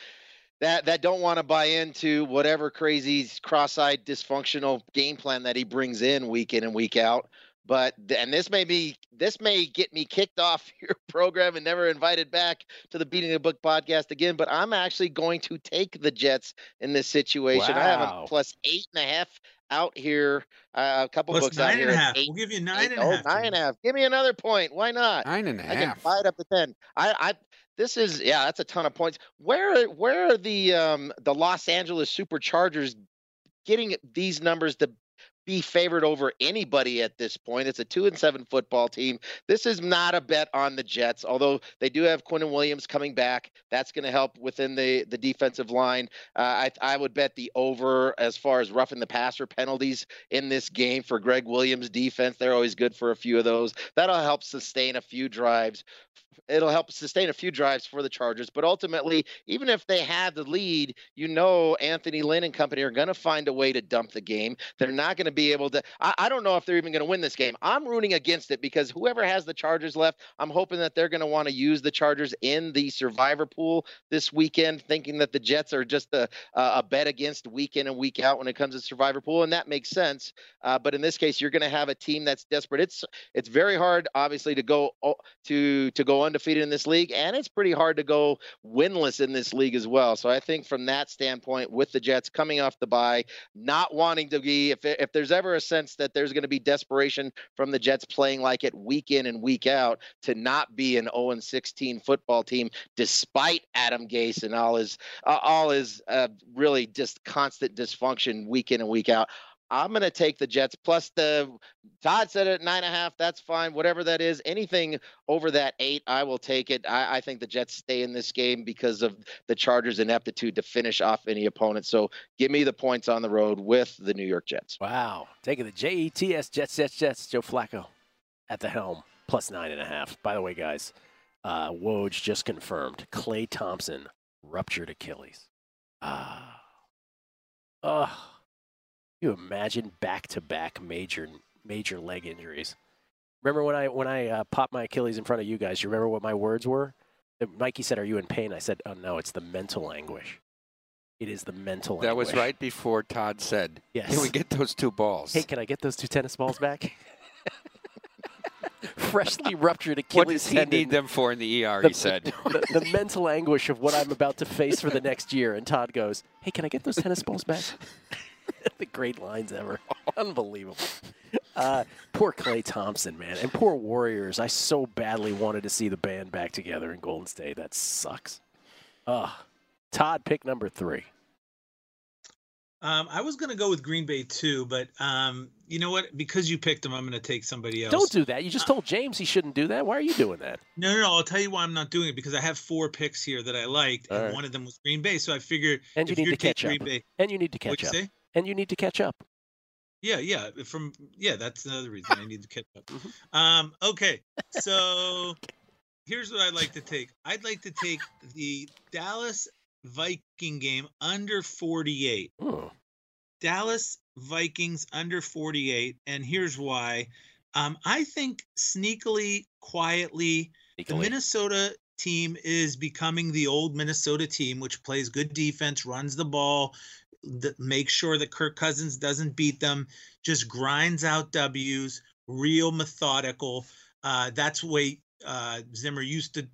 F: that that don't want to buy into whatever crazy cross-eyed dysfunctional game plan that he brings in week in and week out but and this may be this may get me kicked off your program and never invited back to the beating the book podcast again but i'm actually going to take the jets in this situation wow. i have a plus eight and a half out here uh, a couple
D: plus
F: books
D: nine
F: out here
D: and a half.
F: Eight,
D: we'll give you nine
F: eight,
D: and a
F: oh,
D: half.
F: nine and a half. Give me another point. Why not?
E: Nine and a half
F: i can buy it up to 10 i i this is yeah that's a ton of points. Where where are the um the los angeles superchargers getting these numbers to be favored over anybody at this point. It's a two and seven football team. This is not a bet on the Jets, although they do have Quinnen Williams coming back. That's going to help within the the defensive line. Uh, I I would bet the over as far as roughing the passer penalties in this game for Gregg Williams defense. They're always good for a few of those. That'll help sustain a few drives it'll help sustain a few drives for the Chargers. But ultimately, even if they have the lead, you know Anthony Lynn and company are going to find a way to dump the game. They're not going to be able to. I, I don't know if they're even going to win this game. I'm rooting against it because whoever has the Chargers left, I'm hoping that they're going to want to use the Chargers in the survivor pool this weekend, thinking that the Jets are just a, a bet against week in and week out when it comes to survivor pool, and that makes sense. Uh, but in this case, you're going to have a team that's desperate. It's it's very hard, obviously, to go to to go undefeated in this league, and it's pretty hard to go winless in this league as well. So I think from that standpoint, with the Jets coming off the bye, not wanting to be, if if there's ever a sense that there's going to be desperation from the Jets playing like it week in and week out, to not be an 0 16 football team despite Adam Gase and all his uh, all his uh, really just constant dysfunction week in and week out. I'm going to take the Jets plus the. Todd said it nine and a half. That's fine. Whatever that is, anything over that eight, I will take it. I, I, think the Jets stay in this game because of the Chargers' ineptitude to finish off any opponent. So give me the points on the road with the New York Jets.
C: Wow, taking the J E T S Jets, Jets, Jets. Joe Flacco at the helm, plus nine and a half. By the way, guys, uh, Woj just confirmed Klay Thompson ruptured Achilles. Ah, ugh you imagine back-to-back major major leg injuries? Remember when I when I uh, popped my Achilles in front of you guys? You remember what my words were? Mikey said, "Are you in pain?" I said, "Oh no, it's the mental anguish. It is the mental."
E: That
C: anguish.
E: was right before Todd said,
C: "Yes,
E: can we get those two balls?"
C: Hey, can I get those two tennis balls back? Freshly ruptured Achilles
E: What does he
C: tendon.
E: need them for in the ER?
C: The,
E: he said.
C: the, the mental anguish of what I'm about to face for the next year. And Todd goes, "Hey, can I get those tennis balls back?" the great lines ever. Unbelievable. Uh, poor Klay Thompson, man. And poor Warriors. I so badly wanted to see the band back together in Golden State. That sucks. Uh, Todd, pick number three.
D: Um, I was going to go with Green Bay too, but um, you know what? Because you picked them, I'm going to take somebody else.
C: Don't do that. You just told James he shouldn't do that. Why are you doing that?
D: No, no, no. I'll tell you why I'm not doing it because I have four picks here that I liked,
C: All
D: and
C: right.
D: one of them was Green Bay. So I figured
C: And you need
D: you're
C: to catch up.
D: Bay,
C: And you need to catch up.
D: say?
C: And you need to catch up.
D: Yeah, yeah. From yeah, that's another reason I need to catch up.
C: Mm-hmm.
D: Um, okay, so here's what I'd like to take. I'd like to take the Dallas Viking game under 48.
C: Oh.
D: Dallas Vikings under 48, and here's why. Um, I think sneakily, quietly, the Minnesota team is becoming the old Minnesota team, which plays good defense, runs the ball, th- makes sure that Kirk Cousins doesn't beat them, just grinds out W's, real methodical. Uh, that's the way uh, Zimmer used to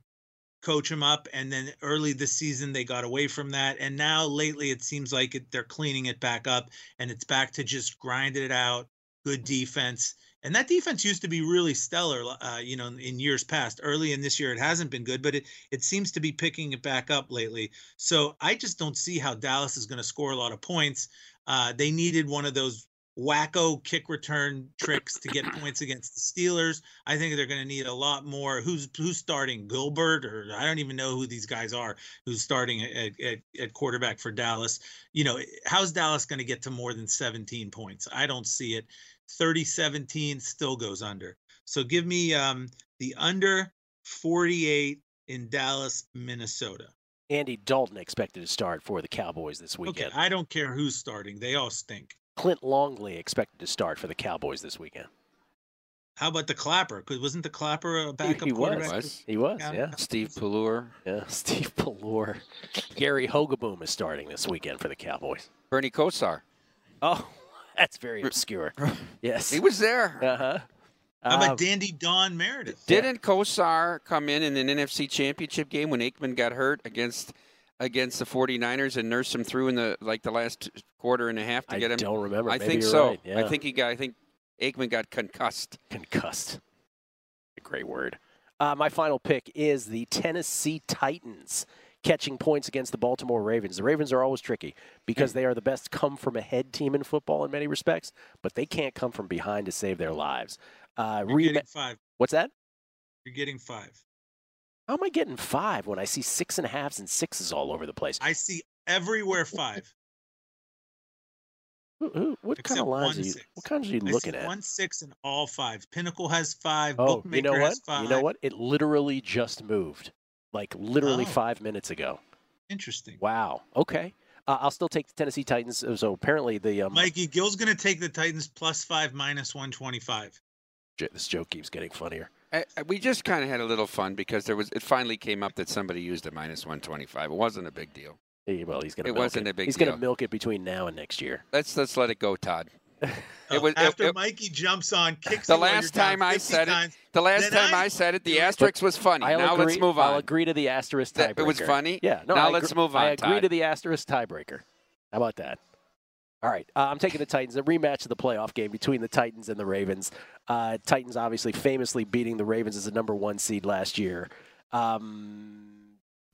D: coach him up. And then early this season, they got away from that. And now lately, it seems like it, they're cleaning it back up and it's back to just grinding it out, good defense. And that defense used to be really stellar, uh, you know, in years past. Early in this year, it hasn't been good, but it, it seems to be picking it back up lately. So I just don't see how Dallas is going to score a lot of points. Uh, they needed one of those wacko kick return tricks to get points against the Steelers. I think they're going to need a lot more. Who's who's starting Gilbert or I don't even know who these guys are. Who's starting at, at, at quarterback for Dallas? You know, how's Dallas going to get to more than 17 points? I don't see it. 30-17 still goes under. So give me um, the under 48 in Dallas, Minnesota.
C: Andy Dalton expected to start for the Cowboys this weekend. Okay.
D: I don't care who's starting. They all stink.
C: Clint Longley expected to start for the Cowboys this weekend.
D: How about the Clapper? Because wasn't the Clapper a backup
C: he was.
D: quarterback?
E: Was.
C: He was,
D: Yeah.
C: yeah.
E: Steve Pelluer,
C: Yeah, Steve Pelluer. Gary Hogeboom is starting this weekend for the Cowboys.
E: Bernie Kosar.
C: Oh, that's very obscure. Yes.
E: He was there.
C: Uh-huh.
D: How about
C: Uh,
D: Dandy Don Meredith?
E: Didn't Kosar come in in an NFC Championship game when Aikman got hurt against against the 49ers and nurse him through in the like the last quarter and a half to
C: I
E: get him?
C: I don't remember.
E: I
C: Maybe
E: think so.
C: right, yeah.
E: I think he got. I think Aikman got concussed.
C: concussed. A great word. Uh, my final pick is the Tennessee Titans catching points against the Baltimore Ravens. The Ravens are always tricky because they are the best come from ahead team in football in many respects, but they can't come from behind to save their lives. Uh,
D: You're
C: rema-
D: getting five.
C: What's that?
D: You're getting five.
C: How am I getting five when I see six and a halves and sixes all over the place?
D: I see everywhere five.
C: Who- what kind of lines are you?
D: six.
C: What kinds are you
D: I
C: looking at?
D: one six and all five. Pinnacle has five.
C: Oh,
D: Bookmaker
C: you know what?
D: has five.
C: You know what? It literally just moved, like literally
D: Oh.
C: five minutes ago.
D: Interesting.
C: Wow. Okay. Uh, I'll still take the Tennessee Titans. Uh, So apparently the um,
D: Mikey Gill's going to take the Titans plus five minus one twenty five.
C: this joke keeps getting funnier.
E: I, I- we just kind of had a little fun because there was. It finally came up that somebody used a minus 125. It wasn't a big deal.
C: Hey, well, he's gonna.
E: It
C: milk
E: wasn't
C: it.
E: a big
C: He's gonna milk it between now and next year.
E: Let's let's let it go, Todd.
D: Oh,
E: was-
D: after
E: it-
D: Mikey jumps on, kicks
E: The
D: you while you're
E: last time I
D: 50
E: said it, the last time
D: I
E: I said it, the asterisk was funny.
C: I'll
E: now
C: agree,
E: let's move on.
C: I'll agree to the asterisk tiebreaker.
E: it was funny?
C: Yeah. No.
E: Now
C: I
E: let's
C: agree-
E: move on.
C: I agree
E: Todd.
C: to the asterisk tiebreaker. How about that? All right, uh, I'm taking the Titans. A rematch of the playoff game between the Titans and the Ravens. Uh, Titans obviously famously beating the Ravens as a number one seed last year. Um,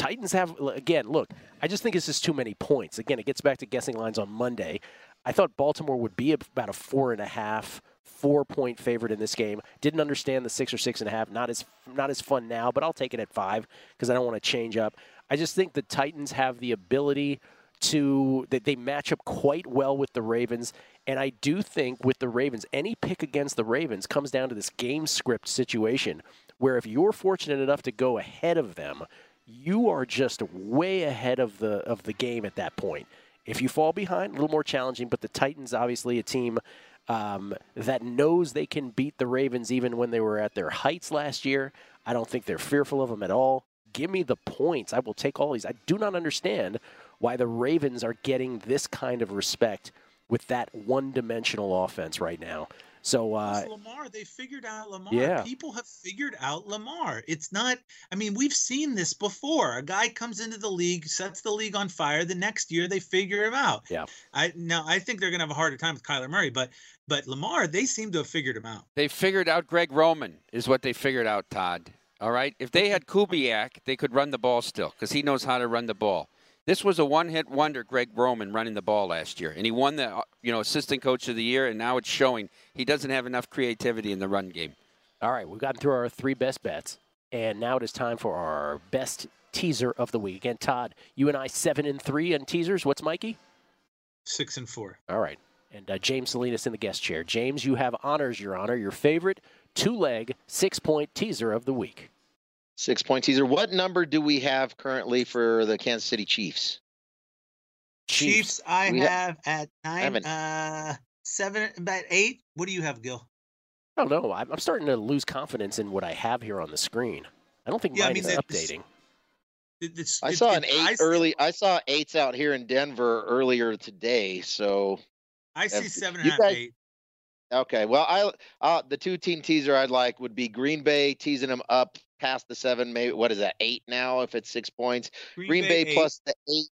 C: Titans have again. Look, I just think it's just too many points. Again, it gets back to guessing lines on Monday. I thought Baltimore would be about a four and a half, four point favorite in this game. Didn't understand the six or six and a half. Not as not as fun now, but I'll take it at five because I don't want to change up. I just think the Titans have the ability to that they match up quite well with the Ravens. And I do think with the Ravens, any pick against the Ravens comes down to this game script situation where if you're fortunate enough to go ahead of them, you are just way ahead of the of the game at that point. If you fall behind, a little more challenging. But the Titans, obviously, a team um, that knows they can beat the Ravens even when they were at their heights last year. I don't think they're fearful of them at all. Give me the points. I will take all these. I do not understand why the Ravens are getting this kind of respect with that one-dimensional offense right now. So uh,
D: Lamar, they figured out Lamar.
C: Yeah.
D: People have figured out Lamar. It's not, I mean, we've seen this before. A guy comes into the league, sets the league on fire. The next year they figure him out.
C: Yeah.
D: I now I think they're gonna have a harder time with Kyler Murray, but but Lamar, they seem to have figured him out.
E: They figured out Greg Roman is what they figured out, Todd. All right. If they had Kubiak, they could run the ball still because he knows how to run the ball. This was a one-hit wonder, Greg Roman running the ball last year, and he won the uh, you know assistant coach of the year, and now it's showing he doesn't have enough creativity in the run game.
C: All right, we've gotten through our three best bets, and now it is time for our best teaser of the week. Again, Todd, you and I seven and three on teasers. What's Mikey?
D: Six and four.
C: All right, and uh, James Salinas in the guest chair. James, you have honors, Your Honor, your favorite two-leg, six-point teaser of the week.
F: Six point teaser. What number do we have currently for the Kansas City Chiefs?
D: Chiefs, I
F: We ha-
D: have at nine,
F: haven't-
D: uh, seven, about eight. What do you have, Gill?
C: I don't know. I'm I'm starting to lose confidence in what I have here on the screen. I don't think
D: Yeah, I
C: mine
D: mean,
C: is
D: the-
C: updating.
D: It- it's-
F: I saw
D: it-
F: an eight
D: I see-
F: early. I saw eights out here in Denver earlier today. So
D: I see
F: If
D: seven and half,
F: guys-
D: eight.
F: okay, well, I uh, the two team teaser I'd like would be Green Bay teasing them up past the seven. Maybe what is that eight now? If it's six points, Green, Bay,
D: eight.
F: plus the eight,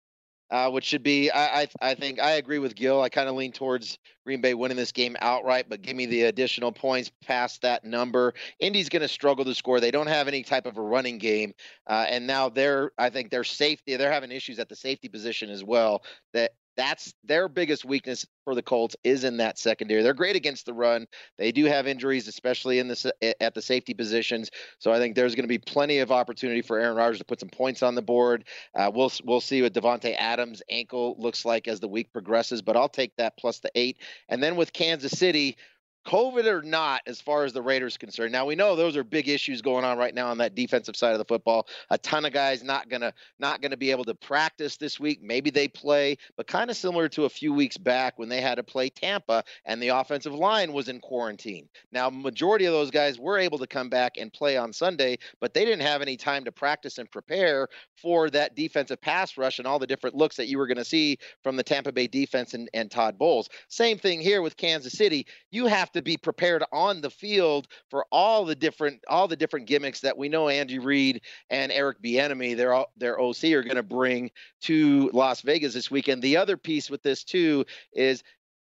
F: uh, which should be. I, I I think I agree with Gill. I kind of lean towards Green Bay winning this game outright, but give me the additional points past that number. Indy's going to struggle to score. They don't have any type of a running game, uh, and now they're. I think their safety. They're having issues at the safety position as well. That that's their biggest weakness for the Colts is in that secondary. They're great against the run. They do have injuries, especially in the at the safety positions. So I think there's going to be plenty of opportunity for Aaron Rodgers to put some points on the board. Uh, we'll we'll see what Davante Adams' ankle looks like as the week progresses, but I'll take that plus the eight. And then with Kansas City. COVID or not, as far as the Raiders concerned. Now we know those are big issues going on right now on that defensive side of the football. A ton of guys not gonna not gonna be able to practice this week. Maybe they play, but kind of similar to a few weeks back when they had to play Tampa and the offensive line was in quarantine. Now majority of those guys were able to come back and play on Sunday, but they didn't have any time to practice and prepare for that defensive pass rush and all the different looks that you were to see from the Tampa Bay defense and, and Todd Bowles. Same thing here with Kansas City. You have to be prepared on the field for all the different all the different gimmicks that we know Andy Reid and Eric Bieniemy, their their OC, are going to bring to Las Vegas this weekend. The other piece with this too is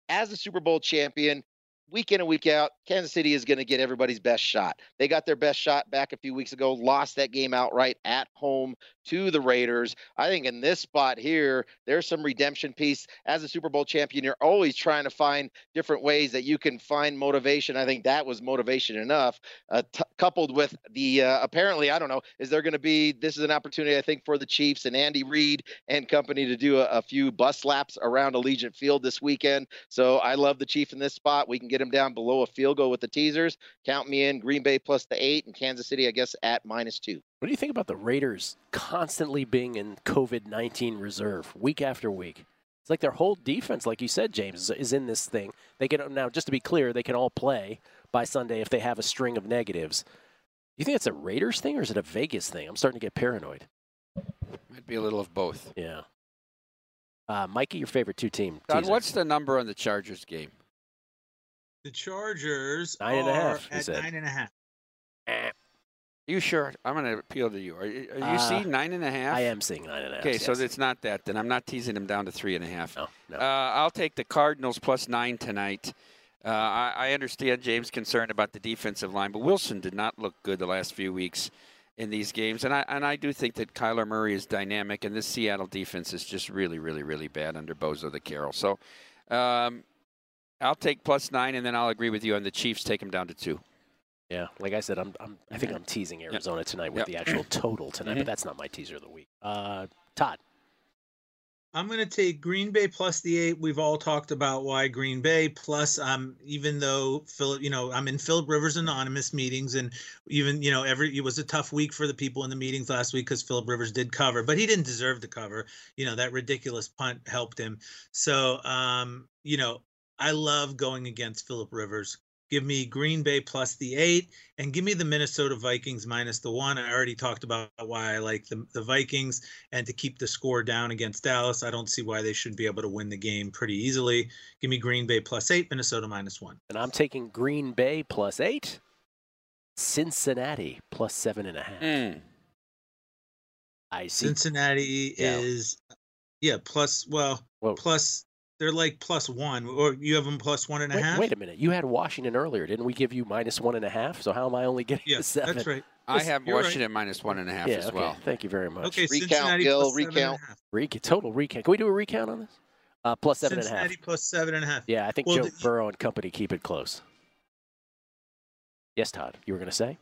F: as a Super Bowl champion, week in and week out, Kansas City is going to get everybody's best shot. They got their best shot back a few weeks ago, lost that game outright at home to the Raiders. I think in this spot here, there's some redemption piece. As a Super Bowl champion, you're always trying to find different ways that you can find motivation. I think that was motivation enough, uh, t- coupled with the uh, apparently, I don't know, is there going to be this is an opportunity, I think, for the Chiefs and Andy Reid and company to do a, a few bus laps around Allegiant Field this weekend. So I love the Chief in this spot. We can get him down below a field goal with the teasers. Count me in. Green Bay plus the eight, and Kansas City, I guess, at minus two.
C: What do you think about the Raiders constantly being in COVID 19 reserve week after week? It's like their whole defense, like you said, James, is- is in this thing. They can now, just to be clear, they can all play by Sunday if they have a string of negatives. Do you think it's a Raiders thing or is it a Vegas thing? I'm starting to get paranoid.
E: Might be a little of both.
C: Yeah. Uh, Mikey, your favorite two team?
E: Todd,
C: teaser.
E: what's the number on the Chargers game?
D: The Chargers
C: Nine and a
D: are
C: half,
D: at
C: said.
D: nine and a half.
E: You sure? I'm going to appeal to you. Are you, are you
C: Uh,
E: seeing nine and a half?
C: I am seeing nine and a half.
E: Okay, so it's not that. Then I'm not teasing them down to three and a half.
C: No, no.
E: Uh, I'll take the Cardinals plus nine tonight. Uh, I, I understand James' concern about the defensive line, but Wilson did not look good the last few weeks in these games, and I and I do think that Kyler Murray is dynamic, and this Seattle defense is just really, really, really bad under Bozo the Carroll. So, um, I'll take plus nine, and then I'll agree with you on the Chiefs. Take them down to two.
C: Yeah, like I said, I'm, I'm I think I'm teasing Arizona tonight with
E: Yep.
C: the actual total tonight,
E: Mhm.
C: but that's not my teaser of the week. Uh, Todd.
D: I'm going to take Green Bay plus the eight. We've all talked about why Green Bay. Plus, um, even though Philip, you know, I'm in Philip Rivers anonymous meetings, and even you know, every it was a tough week for the people in the meetings last week because Philip Rivers did cover, but he didn't deserve to cover. You know, that ridiculous punt helped him. So, um, you know, I love going against Philip Rivers. Give me Green Bay plus the eight, and give me the Minnesota Vikings minus the one. I already talked about why I like the, the Vikings, and to keep the score down against Dallas, I don't see why they should be able to win the game pretty easily. Give me Green Bay plus eight, Minnesota minus one.
C: And I'm taking Green Bay plus eight, Cincinnati plus seven and a half.
E: Mm.
C: I see.
D: Cincinnati
C: Yeah.
D: is, yeah, plus, well,
C: Whoa.
D: plus, they're like plus one, or you have them plus one and a half.
C: wait, wait a minute. You had Washington earlier. Didn't we give you minus one and a half? So how am I only getting
D: Yeah,
C: the seven?
D: that's right.
E: I have
D: you're right.
E: Washington minus one and a half
C: Yeah,
E: as
C: okay.
E: well.
C: Thank you very much.
D: Okay,
F: Recount,
D: Cincinnati
F: Gill,
D: plus seven and a
F: recount.
D: half.
C: Rec- total recount. Can we do a recount on this? Uh, plus seven and a half.
D: Cincinnati plus seven and a half.
C: Yeah, I think
D: Well,
C: Joe
D: the-
C: Burrow and company keep it close. Yes, Todd, you were going to say?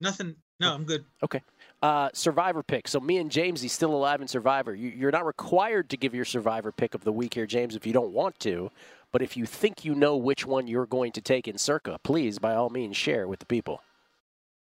D: Nothing. No, I'm good.
C: Okay. Uh, survivor pick. So me and James, he's still alive in Survivor. You, you're not required to give your Survivor pick of the week here, James, if you don't want to. But if you think you know which one you're going to take in Circa, please, by all means, share with the people.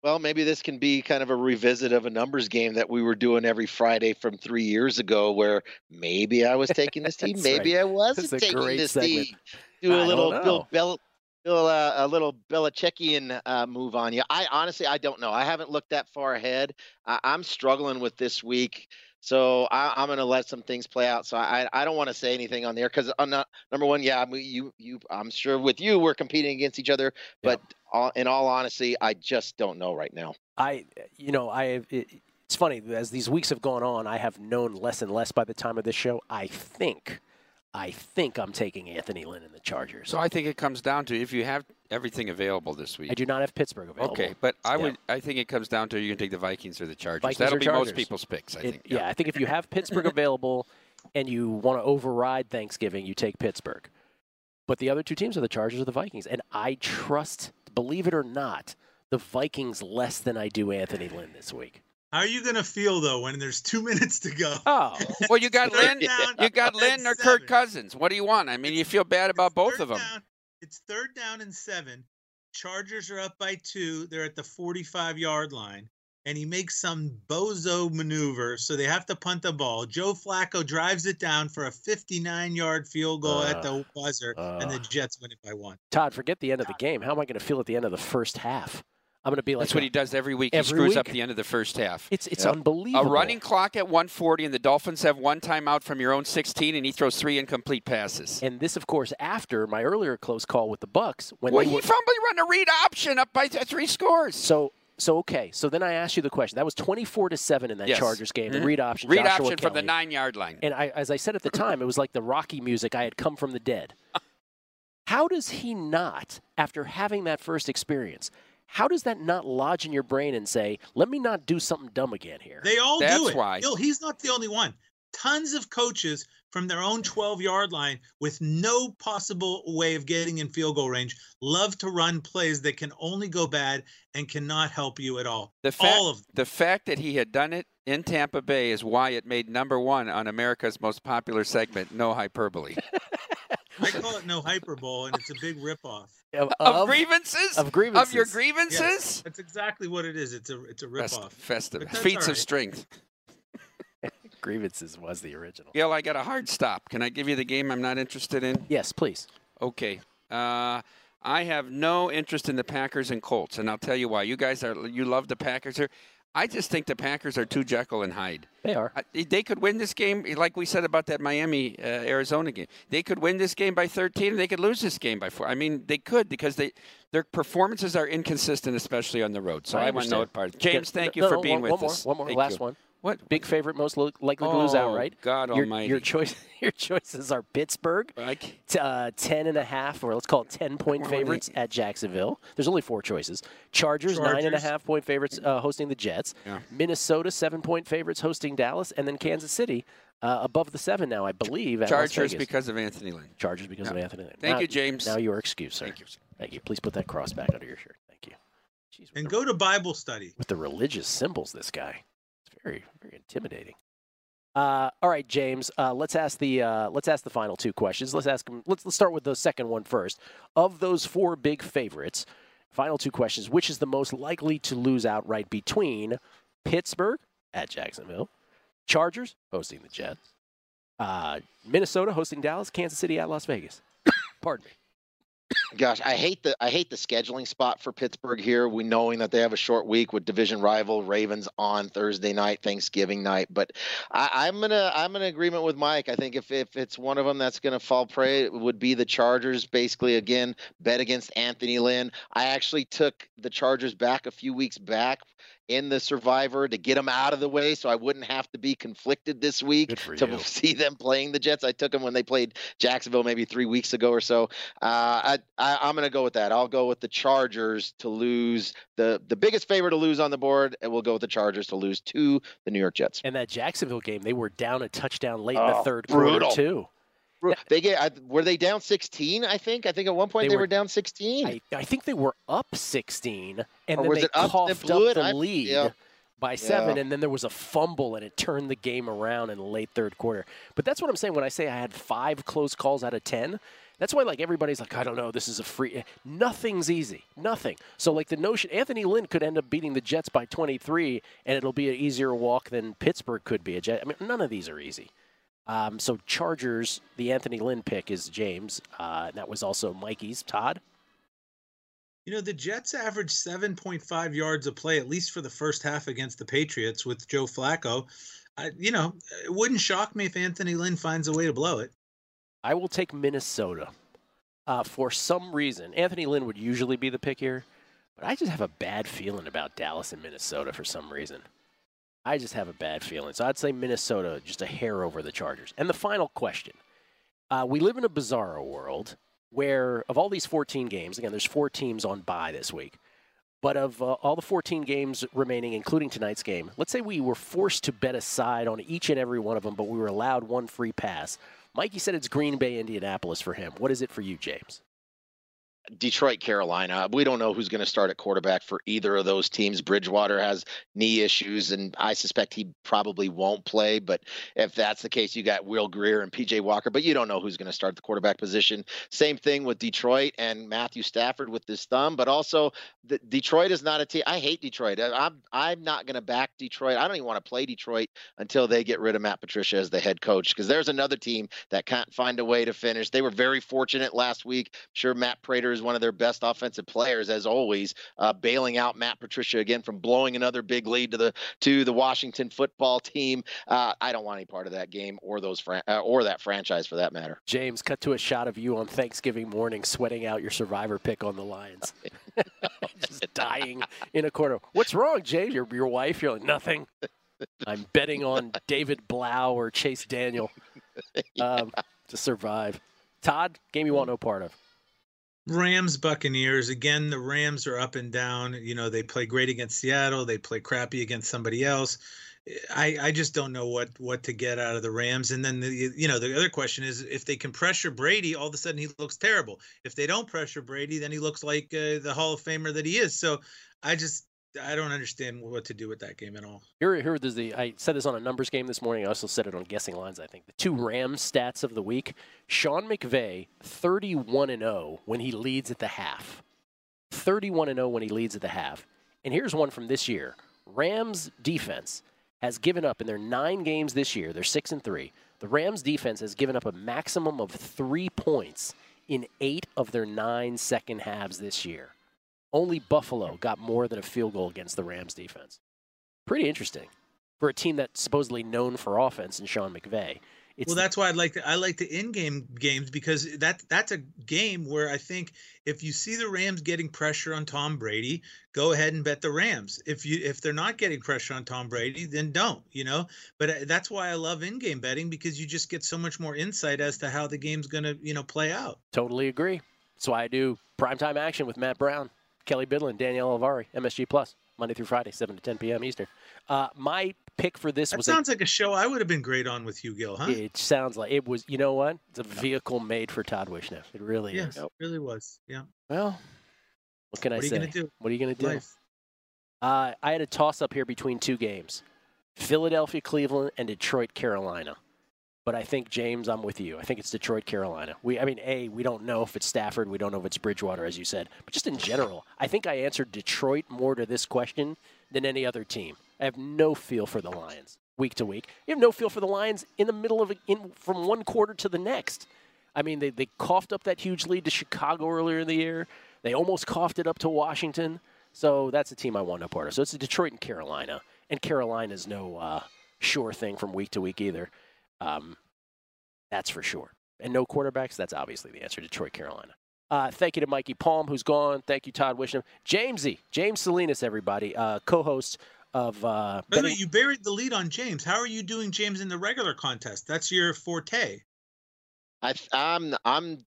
F: Well, maybe this can be kind of a revisit of a numbers game that we were doing every Friday from three years ago, where maybe I was taking this team, maybe
C: right.
F: I wasn't taking this
C: segment.
F: team. Do
C: I
F: a
C: don't
F: little Bill, Bill Bill, uh, a little Belichickian uh, move on you. I honestly, I don't know. I haven't looked that far ahead. I, I'm struggling with this week, so I, I'm going to let some things play out. So I, I don't want to say anything on there because I'm not number one. Yeah, I mean, you, you, I'm sure with you we're competing against each other,
C: Yeah.
F: but all, in all honesty, I just don't know right now.
C: I, you know, I. It, it's funny as these weeks have gone on, I have known less and less by the time of this show. I think, I think I'm taking Anthony Lynn in the Chargers.
E: So I think it comes down to if you have everything available this week.
C: I do not have Pittsburgh available.
E: Okay, but I
C: Yeah.
E: would. I think it comes down to you can take the Vikings or the Chargers.
C: Vikings
E: That'll be most people's picks. I
C: It-
E: think.
C: yeah. I think if you have Pittsburgh available and you want to override Thanksgiving, you take Pittsburgh. But the other two teams are the Chargers or the Vikings, and I trust, believe it or not, the Vikings less than I do Anthony Lynn this week.
D: How are you gonna feel though when there's two minutes to go?
C: Oh,
E: Well, you got Lynn. You got Lynn or
D: seven.
E: Kirk Cousins. What do you want? I mean, you feel bad about both of them.
D: down- it's third down and seven. Chargers are up by two. They're at the 45 yard line. And he makes some bozo maneuver, so they have to punt the ball. Joe Flacco drives it down for a 59 yard field goal at the buzzer, and the
C: uh.
D: Jets win it by one.
C: Todd, forget the end of the game. How am I going to feel at the end of the first half? I'm going to be like,
E: That's what he does every week.
C: Every
E: he screws up the end of the first half.
C: It's it's
E: Yep.
C: unbelievable.
E: A running clock at 140, and the Dolphins have one timeout from your own 16, and he throws three incomplete passes.
C: And this, of course, after my earlier close call with the Bucks when
E: well,
C: they
E: he
C: were,
E: probably run a read option up by th- three scores.
C: So so okay. So then I asked you the question. That was twenty four to seven in that
E: Yes.
C: Chargers game.
E: Mhm.
C: The read option.
E: Read
C: Joshua
E: option from the nine yard line.
C: And I, as I said at the time, it was like the Rocky music. I had come from the dead. How does he not, after having that first experience, how does that not lodge in your brain and say, "Let me not do something dumb again here"?
D: They all
E: That's
D: do it.
E: why.
D: Bill, he's not the only one. Tons of coaches from their own 12 yard line with no possible way of getting in field goal range love to run plays that can only go bad and cannot help you at all.
E: The fact,
D: all of them.
E: the fact that he had done it in Tampa Bay is why it made number one on America's most popular segment, No Hyperbole.
D: I call it no hyperbole, and it's a big ripoff.
C: Of,
E: of grievances?
C: of grievances.
E: Of your
C: grievances.
D: Yeah,
E: grievances?
D: that's exactly what it is. It's a it's a
E: Fest-
D: ripoff.
E: festive. Feats
D: all
E: of strength.
C: Grievances was the original.
E: Gill, I got a hard stop. Can I give you the game I'm not interested in?
C: Yes, please.
E: Okay. Uh, I have no interest in the Packers and Colts, and I'll tell you why. You guys are you love the Packers here. I just think the Packers are too Jekyll and Hyde.
C: They are.
E: They could win this game, like we said about that Miami uh, Arizona game. They could win this game by 13, and they could lose this game by four. I mean, they could because they their performances are inconsistent, especially on the road. So I, want to know what part. James, thank you
C: no,
E: for being
C: one,
E: with
C: one
E: us.
C: More, one more,
E: Thank
C: last
E: you.
C: one.
E: What?
C: Big favorite, most lo- likely to lose
E: Oh,
C: outright.
E: God
C: your,
E: almighty.
C: Your choice. Your choices are Pittsburgh,
E: Like,
C: t- uh, ten and a half, or let's call it ten point favorites
E: they-
C: at Jacksonville. There's only four choices. Chargers, nine and a
D: Chargers.
C: half point favorites uh, hosting the Jets.
E: Yeah.
C: Minnesota seven point favorites hosting Dallas, and then Kansas City uh, above the seven now, I believe.
E: Chargers because of Anthony Lynn.
C: Chargers because of Anthony. Lynn.
E: Thank
C: Now-
E: you, James.
C: Now your excuse, sir.
E: Thank you. sir.
C: Thank you. Please put that cross back under your shirt. Thank you. Jeez,
D: And
C: the-
D: go to Bible study.
C: with the religious symbols. This guy, it's very, very intimidating. Uh, all right, James. Uh, let's ask the uh, let's ask the final two questions. Let's ask them. Let's let's start with the second one first. Of those four big favorites, final two questions: Which is the most likely to lose outright between Pittsburgh at Jacksonville, Chargers hosting the Jets, uh, Minnesota hosting Dallas, Kansas City at Las Vegas? Pardon me.
F: Gosh, I hate the I hate the scheduling spot for Pittsburgh here. We knowing that they have a short week with division rival Ravens on Thursday night, Thanksgiving night. But I, I'm gonna I'm in agreement with Mike. I think if if it's one of them that's gonna fall prey, it would be the Chargers. Basically, again, bet against Anthony Lynn. I actually took the Chargers back a few weeks back in the survivor to get them out of the way so I wouldn't have to be conflicted this week to
C: you.
F: see them playing the Jets. I took them when they played Jacksonville maybe three weeks ago or so. Uh, I, I, I'm going to go with that. I'll go with the Chargers to lose the the biggest favorite to lose on the board, and we'll go with the Chargers to lose to the New York Jets.
C: And that Jacksonville game, they were down a touchdown late in the
F: Oh,
C: third
F: brutal.
C: quarter too.
F: They get I, were they down 16? I think. I think at one point
C: They
F: they,
C: were-
F: were, down 16.
C: I, I think they were up 16, and
F: Or
C: then
F: was
C: they
F: it up? They
C: coughed
F: blew
C: up
F: it?
C: the
F: I-
C: lead
F: yeah.
C: by seven,
F: Yeah.
C: and then there was a fumble, and it turned the game around in the late third quarter. But that's what I'm saying when I say I had five close calls out of ten. That's why like everybody's like, I don't know, this is a free. Nothing's easy, nothing. So like the notion, Anthony Lynn could end up beating the Jets by 23, and it'll be an easier walk than Pittsburgh could be. A Jet. I mean, none of these are easy. Um, so Chargers, the Anthony Lynn pick is James. Uh, that was also Mikey's. Todd.
D: You know, the Jets averaged 7.5 yards a play, at least for the first half against the Patriots with Joe Flacco. I, you know, it wouldn't shock me if Anthony Lynn finds a way to blow it.
C: I will take Minnesota. Uh, for some reason, Anthony Lynn would usually be the pick here, but I just have a bad feeling about Dallas and Minnesota for some reason. I just have a bad feeling. So I'd say Minnesota just a hair over the Chargers. And the final question. Uh, we live in a bizarro world where, of all these 14 games, again, there's four teams on bye this week. But of uh, all the 14 games remaining, including tonight's game, let's say we were forced to bet aside on each and every one of them, but we were allowed one free pass. Mikey said it's Green Bay, Indianapolis for him. What is it for you, James?
F: Detroit, Carolina. We don't know who's going to start at quarterback for either of those teams. Bridgewater has knee issues, and I suspect he probably won't play. But if that's the case, you got Will Grier and PJ Walker, but you don't know who's going to start the quarterback position. Same thing with Detroit and Matthew Stafford with his thumb, but also the, Detroit is not a team. I hate Detroit. I- I'm I'm not going to back Detroit. I don't even want to play Detroit until they get rid of Matt Patricia as the head coach because there's another team that can't find a way to finish. They were very fortunate last week. I'm sure Matt Prater is one of their best offensive players as always, uh, bailing out Matt Patricia again from blowing another big lead to the to the Washington football team. Uh, I don't want any part of that game or those fran- uh, or that franchise for that matter.
C: James, cut to a shot of you on Thanksgiving morning sweating out your survivor pick on the Lions. Just dying in a corner. What's wrong, James? Your, your wife? You're like, nothing. I'm betting on David Blough or Chase Daniel um, to survive. Todd, game you want no part of.
D: Rams Buccaneers again. The Rams are up and down. You know they play great against Seattle. They play crappy against somebody else. I I just don't know what what to get out of the Rams. And then the you know the other question is if they can pressure Brady, all of a sudden he looks terrible. If they don't pressure Brady, then he looks like uh, the Hall of Famer that he is. So I just I don't understand what to do with that game at all.
C: Here, here is the. I said this on a numbers game this morning. I also said it on guessing lines. I think the two Rams stats of the week: Sean McVay, thirty-one and zero when he leads at the half. Thirty-one and zero when he leads at the half. And here's one from this year: Rams defense has given up in their nine games this year. They're six and three. The Rams defense has given up a maximum of three points in eight of their nine second halves this year. Only Buffalo got more than a field goal against the Rams defense. Pretty interesting for a team that's supposedly known for offense and Sean McVay. It's
D: well, that's why I like the, I like the in-game games because that that's a game where I think if you see the Rams getting pressure on Tom Brady, go ahead and bet the Rams. If you if they're not getting pressure on Tom Brady, then don't. You know, but uh, that's why I love in-game betting because you just get so much more insight as to how the game's gonna you know play out.
C: Totally agree. That's why I do primetime action with Matt Brown, Kelly Bidlin, Danielle Alvari, MSG Plus, Monday through Friday, 7 to 10 p.m. Eastern. Uh, my pick for this
D: That
C: was
D: sounds like a show I would have been great on with you, Gill, huh?
C: It sounds like it was. You know what? It's a vehicle made for Todd Wishnev. It really
D: Yes,
C: is.
D: it really was. Yeah.
C: Well, what can I
D: What are you
C: say?
D: gonna do?
C: What are you going to do?
D: Life.
C: Uh, I had a toss up here between two games Philadelphia, Cleveland, and Detroit, Carolina. But I think, James, I'm with you. I think it's Detroit, Carolina. We, I mean, A, we don't know if it's Stafford. We don't know if it's Bridgewater, as you said. But just in general, I think I answered Detroit more to this question than any other team. I have no feel for the Lions week to week. You have no feel for the Lions in the middle of in from one quarter to the next. I mean, they, they coughed up that huge lead to Chicago earlier in the year. They almost coughed it up to Washington. So that's a team I want no part of. So it's Detroit and Carolina. And Carolina's no uh, sure thing from week to week either. Um, that's for sure. And no quarterbacks, that's obviously the answer Detroit, Carolina. Uh, thank you to Mikey Palm, who's gone. Thank you, Todd Wisham. Jamesy, James Salinas, everybody, uh, co host of. Uh,
D: By the you buried the lead on James. How are you doing, James, in the regular contest? That's your forte.
F: I th- I'm I'm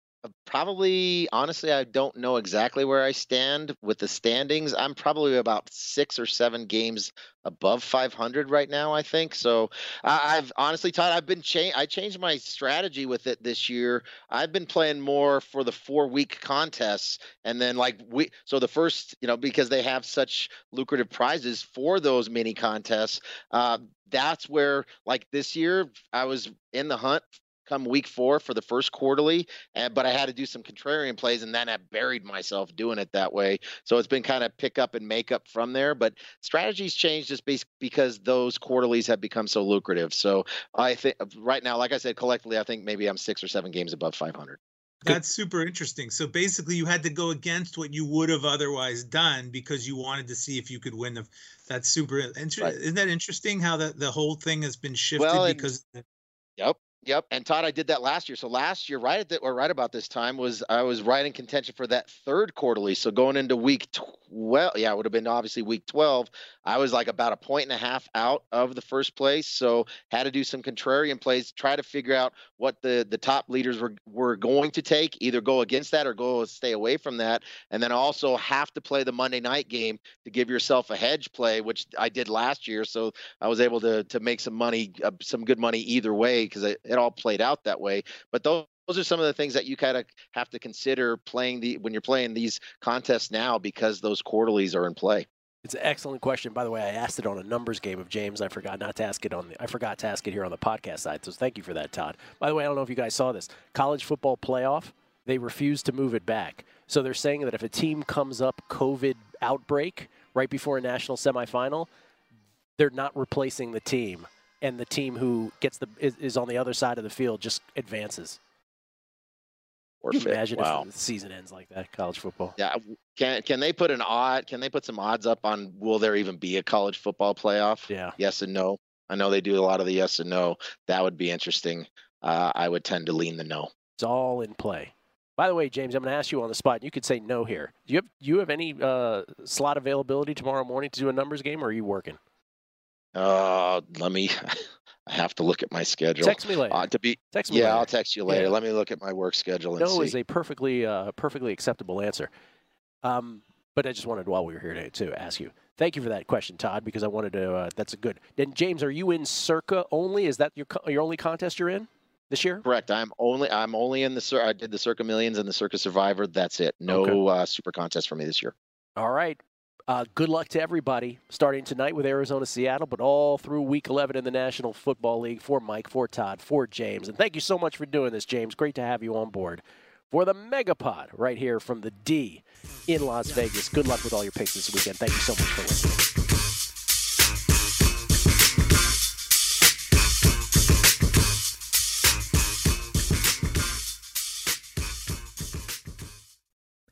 F: probably honestly I don't know exactly where I stand with the standings. I'm probably about six or seven games above 500 right now. I think so. I, I've honestly, Todd, I've been cha- I changed my strategy with it this year. I've been playing more for the four week contests, and then like we so the first you know because they have such lucrative prizes for those mini contests. Uh, that's where like this year I was in the hunt come week four for the first quarterly, and, but I had to do some contrarian plays, and then I buried myself doing it that way. So it's been kind of pick up and make up from there. But strategies changed just because those quarterlies have become so lucrative. So I think right now, like I said, collectively, I think maybe I'm six or seven games above 500.
D: That's super interesting. So basically, you had to go against what you would have otherwise done because you wanted to see if you could win. The, that's super. interesting. right. Isn't that interesting? How that the whole thing has been shifted well, because.
F: Yep. Yep, and Todd, I did that last year. So last year, right at the, or right about this time, was I was right in contention for that third quarterly. So going into week twelve, yeah, it would have been obviously week twelve. I was like about a point and a half out of the first place, so had to do some contrarian plays, try to figure out what the the top leaders were were going to take, either go against that or go stay away from that, and then also have to play the Monday night game to give yourself a hedge play, which I did last year. So I was able to to make some money, uh, some good money either way because it, it all played out that way. But those those are some of the things that you kind of have to consider playing the when you're playing these contests now because those quarterlies are in play.
C: It's an excellent question. By the way, I asked it on a numbers game of James. I forgot not to ask it on the I forgot to ask it here on the podcast side. So thank you for that, Todd. By the way, I don't know if you guys saw this. College football playoff, they refuse to move it back. So they're saying that if a team comes up COVID outbreak right before a national semifinal, they're not replacing the team and the team who gets the is, is on the other side of the field just advances. Or imagine wow. if the season ends like that, college football.
F: Yeah, can can they put an odd? Can they put some odds up on will there even be a college football playoff?
C: Yeah.
F: Yes and no. I know they do a lot of the yes and no. That would be interesting. Uh, I would tend to lean the no.
C: It's all in play. By the way, James, I'm going to ask you on the spot. You could say no here. Do you have you have any uh, slot availability tomorrow morning to do a numbers game, or are you working?
F: Uh, let me. I have to look at my schedule.
C: Text me later. Uh,
F: to be
C: text me.
F: Yeah,
C: later.
F: I'll text you later. Yeah. Let me look at my work schedule and
C: no
F: see.
C: No is a perfectly uh, perfectly acceptable answer. Um, but I just wanted while we were here to, to ask you. Thank you for that question, Todd, because I wanted to. Uh, that's a good. Then James, are you in Circa only? Is that your your only contest you're in this year?
F: Correct. I'm only I'm only in the. Circa. I did the Circa Millions and the Circa Survivor. That's it. No okay. uh, super contest for me this year.
C: All right. Uh, good luck to everybody starting tonight with Arizona Seattle, but all through week 11 in the National Football League for Mike, for Todd, for James. And thank you so much for doing this, James. Great to have you on board for the Megapod right here from the D in Las Vegas. Good luck with all your picks this weekend. Thank you so much for listening.